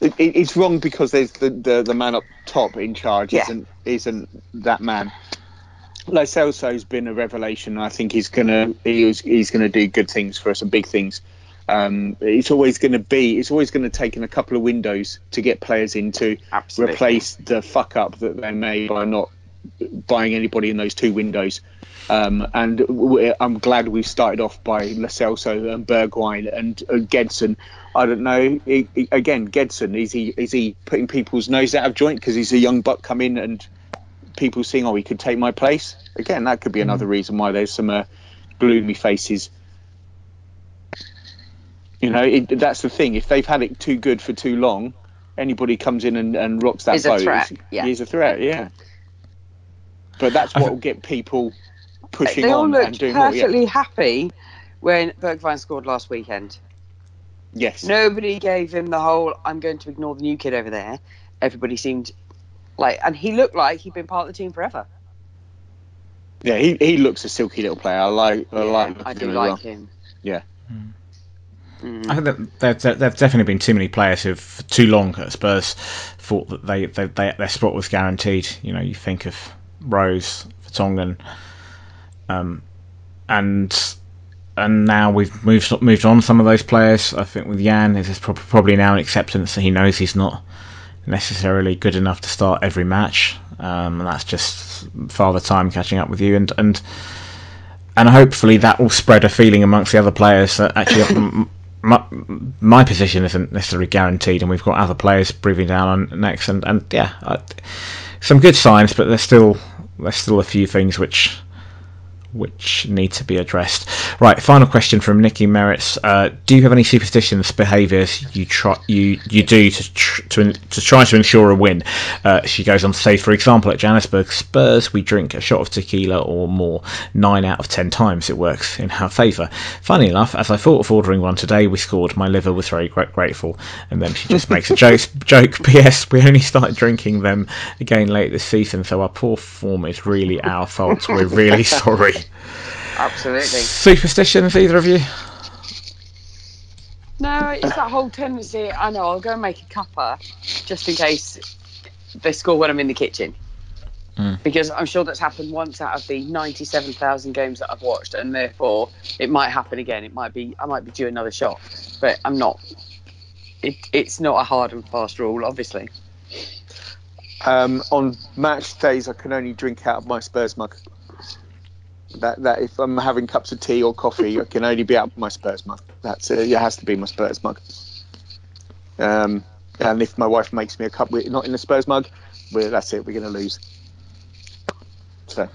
It, it, it's wrong because there's the, the, the man up top in charge yeah. isn't isn't that man. Lo Celso's been a revelation. I think he's gonna he's, he's gonna do good things for us and big things. Um, it's always going to be it's always going to take in a couple of windows to get players in to Absolutely. replace the fuck up that they made by not buying anybody in those two windows. Um, and I'm glad we started off by Celso and Bergwijn and, and Gedson. I don't know. He, he, again, Gedson is he is he putting people's nose out of joint because he's a young buck come in and people seeing, oh, he could take my place. Again, that could be another reason why there's some uh, gloomy faces. You know, it, that's the thing. If they've had it too good for too long, anybody comes in and, and rocks that Is a boat. threat, he's- yeah. He's a threat, yeah. But that's what will get people pushing They all on and looked doing more. Yeah. perfectly happy when Bergwijn scored last weekend. Yes. Nobody gave him the whole "I'm going to ignore the new kid over there." Everybody seemed like, and he looked like he'd been part of the team forever. Yeah, he, he looks a silky little player. I like I Yeah, like I do him like well. him. Yeah. Mm. I think that there, there, there've definitely been too many players who've for too long at Spurs thought that they, they, they their spot was guaranteed. You know, you think of Rose, Vertonghen, um, and and now we've moved moved on some of those players. I think with Jan, there's prob- probably now an acceptance that he knows he's not necessarily good enough to start every match, um, and that's just father time catching up with you and and and hopefully that will spread a feeling amongst the other players that actually my, my position isn't necessarily guaranteed, and we've got other players breathing down on next, and and yeah, I, some good signs, but there's still there's still a few things which which need to be addressed. Right, final question from Nikki Merritts. Uh, do you have any superstitions, behaviours you try you you do to tr- to to try to ensure a win? Uh, she goes on to say, for example, at Johannesburg Spurs, we drink a shot of tequila or more. Nine out of ten times it works in our favour. Funny enough, as I thought of ordering one today, we scored. My liver was very gra- grateful, and then she just makes a joke. Joke. P.S. We only started drinking them again late this season, so our poor form is really our fault. We're really sorry. Absolutely. Superstitions, either of you? No, it's that whole tendency. I know I'll go and make a cuppa just in case they score when I'm in the kitchen. Mm. Because I'm sure that's happened once out of the 97,000 games that I've watched, and therefore it might happen again. It might be I might be due another shot, but I'm not. It, it's not a hard and fast rule, obviously. Um, on match days, I can only drink out of my Spurs mug. That that if I'm having cups of tea or coffee, I can only be out of my Spurs mug. That's it. It has to be my Spurs mug. Um, and if my wife makes me a cup not in the Spurs mug, that's it. We're going to lose. So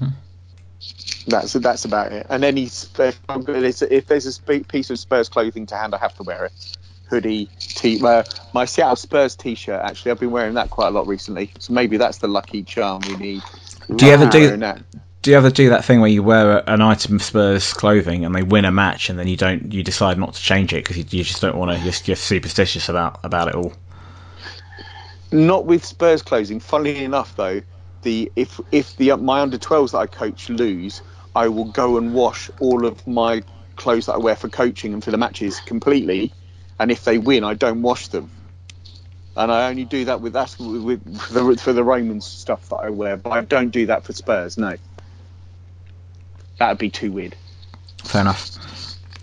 that's that's about it. And any if, if there's a piece of Spurs clothing to hand, I have to wear it. Hoodie, t- uh, my Seattle Spurs t-shirt. Actually, I've been wearing that quite a lot recently. So maybe that's the lucky charm we need. Do you ever do- that. Do you ever do that thing where you wear an item of Spurs clothing and they win a match and then you don't you decide not to change it because you, you just don't want to you're, you're superstitious about about it all? Not with Spurs closing. Funnily enough, though, the if if the uh, my under 12s that I coach lose, I will go and wash all of my clothes that I wear for coaching and for the matches completely. And if they win, I don't wash them. And I only do that with that's with, with for the for the Romans stuff that I wear, but I don't do that for Spurs. No, that would be too weird. Fair enough.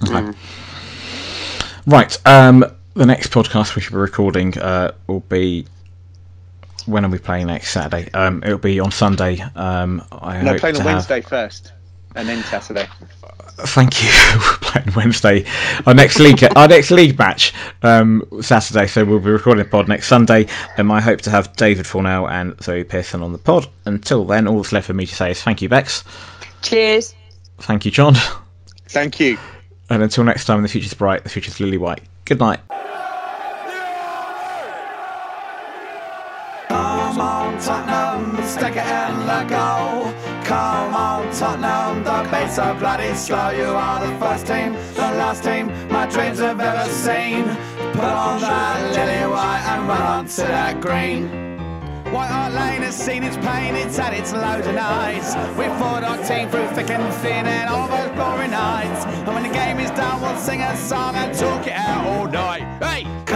Okay. Right. Um, the next podcast we should be recording uh, will be. When are we playing next Saturday? Um, it'll be on Sunday. Um, I No, playing to on have- Wednesday first, and then Saturday. Thank you for playing Wednesday. Our next league, our next league match, um, Saturday. So we'll be recording the pod next Sunday. And I hope to have David Fornell and Zoe Pearson on the pod. Until then, all that's left for me to say is thank you, Bex. Cheers. Thank you, John. Thank you. And until next time, the future's bright. The future's lily white. Good night. Come on, Tottenham, stick it in the goal. Come on, Tottenham, the beats are bloody slow. You are the first team, the last team my dreams have ever seen. Put on that lily white and run on to that green. White Hart Lane has seen its pain, it's had its loads of nights. We fought our team through thick and thin and all those glory nights. And when the game is done, we'll sing a song and talk it out all night. Hey!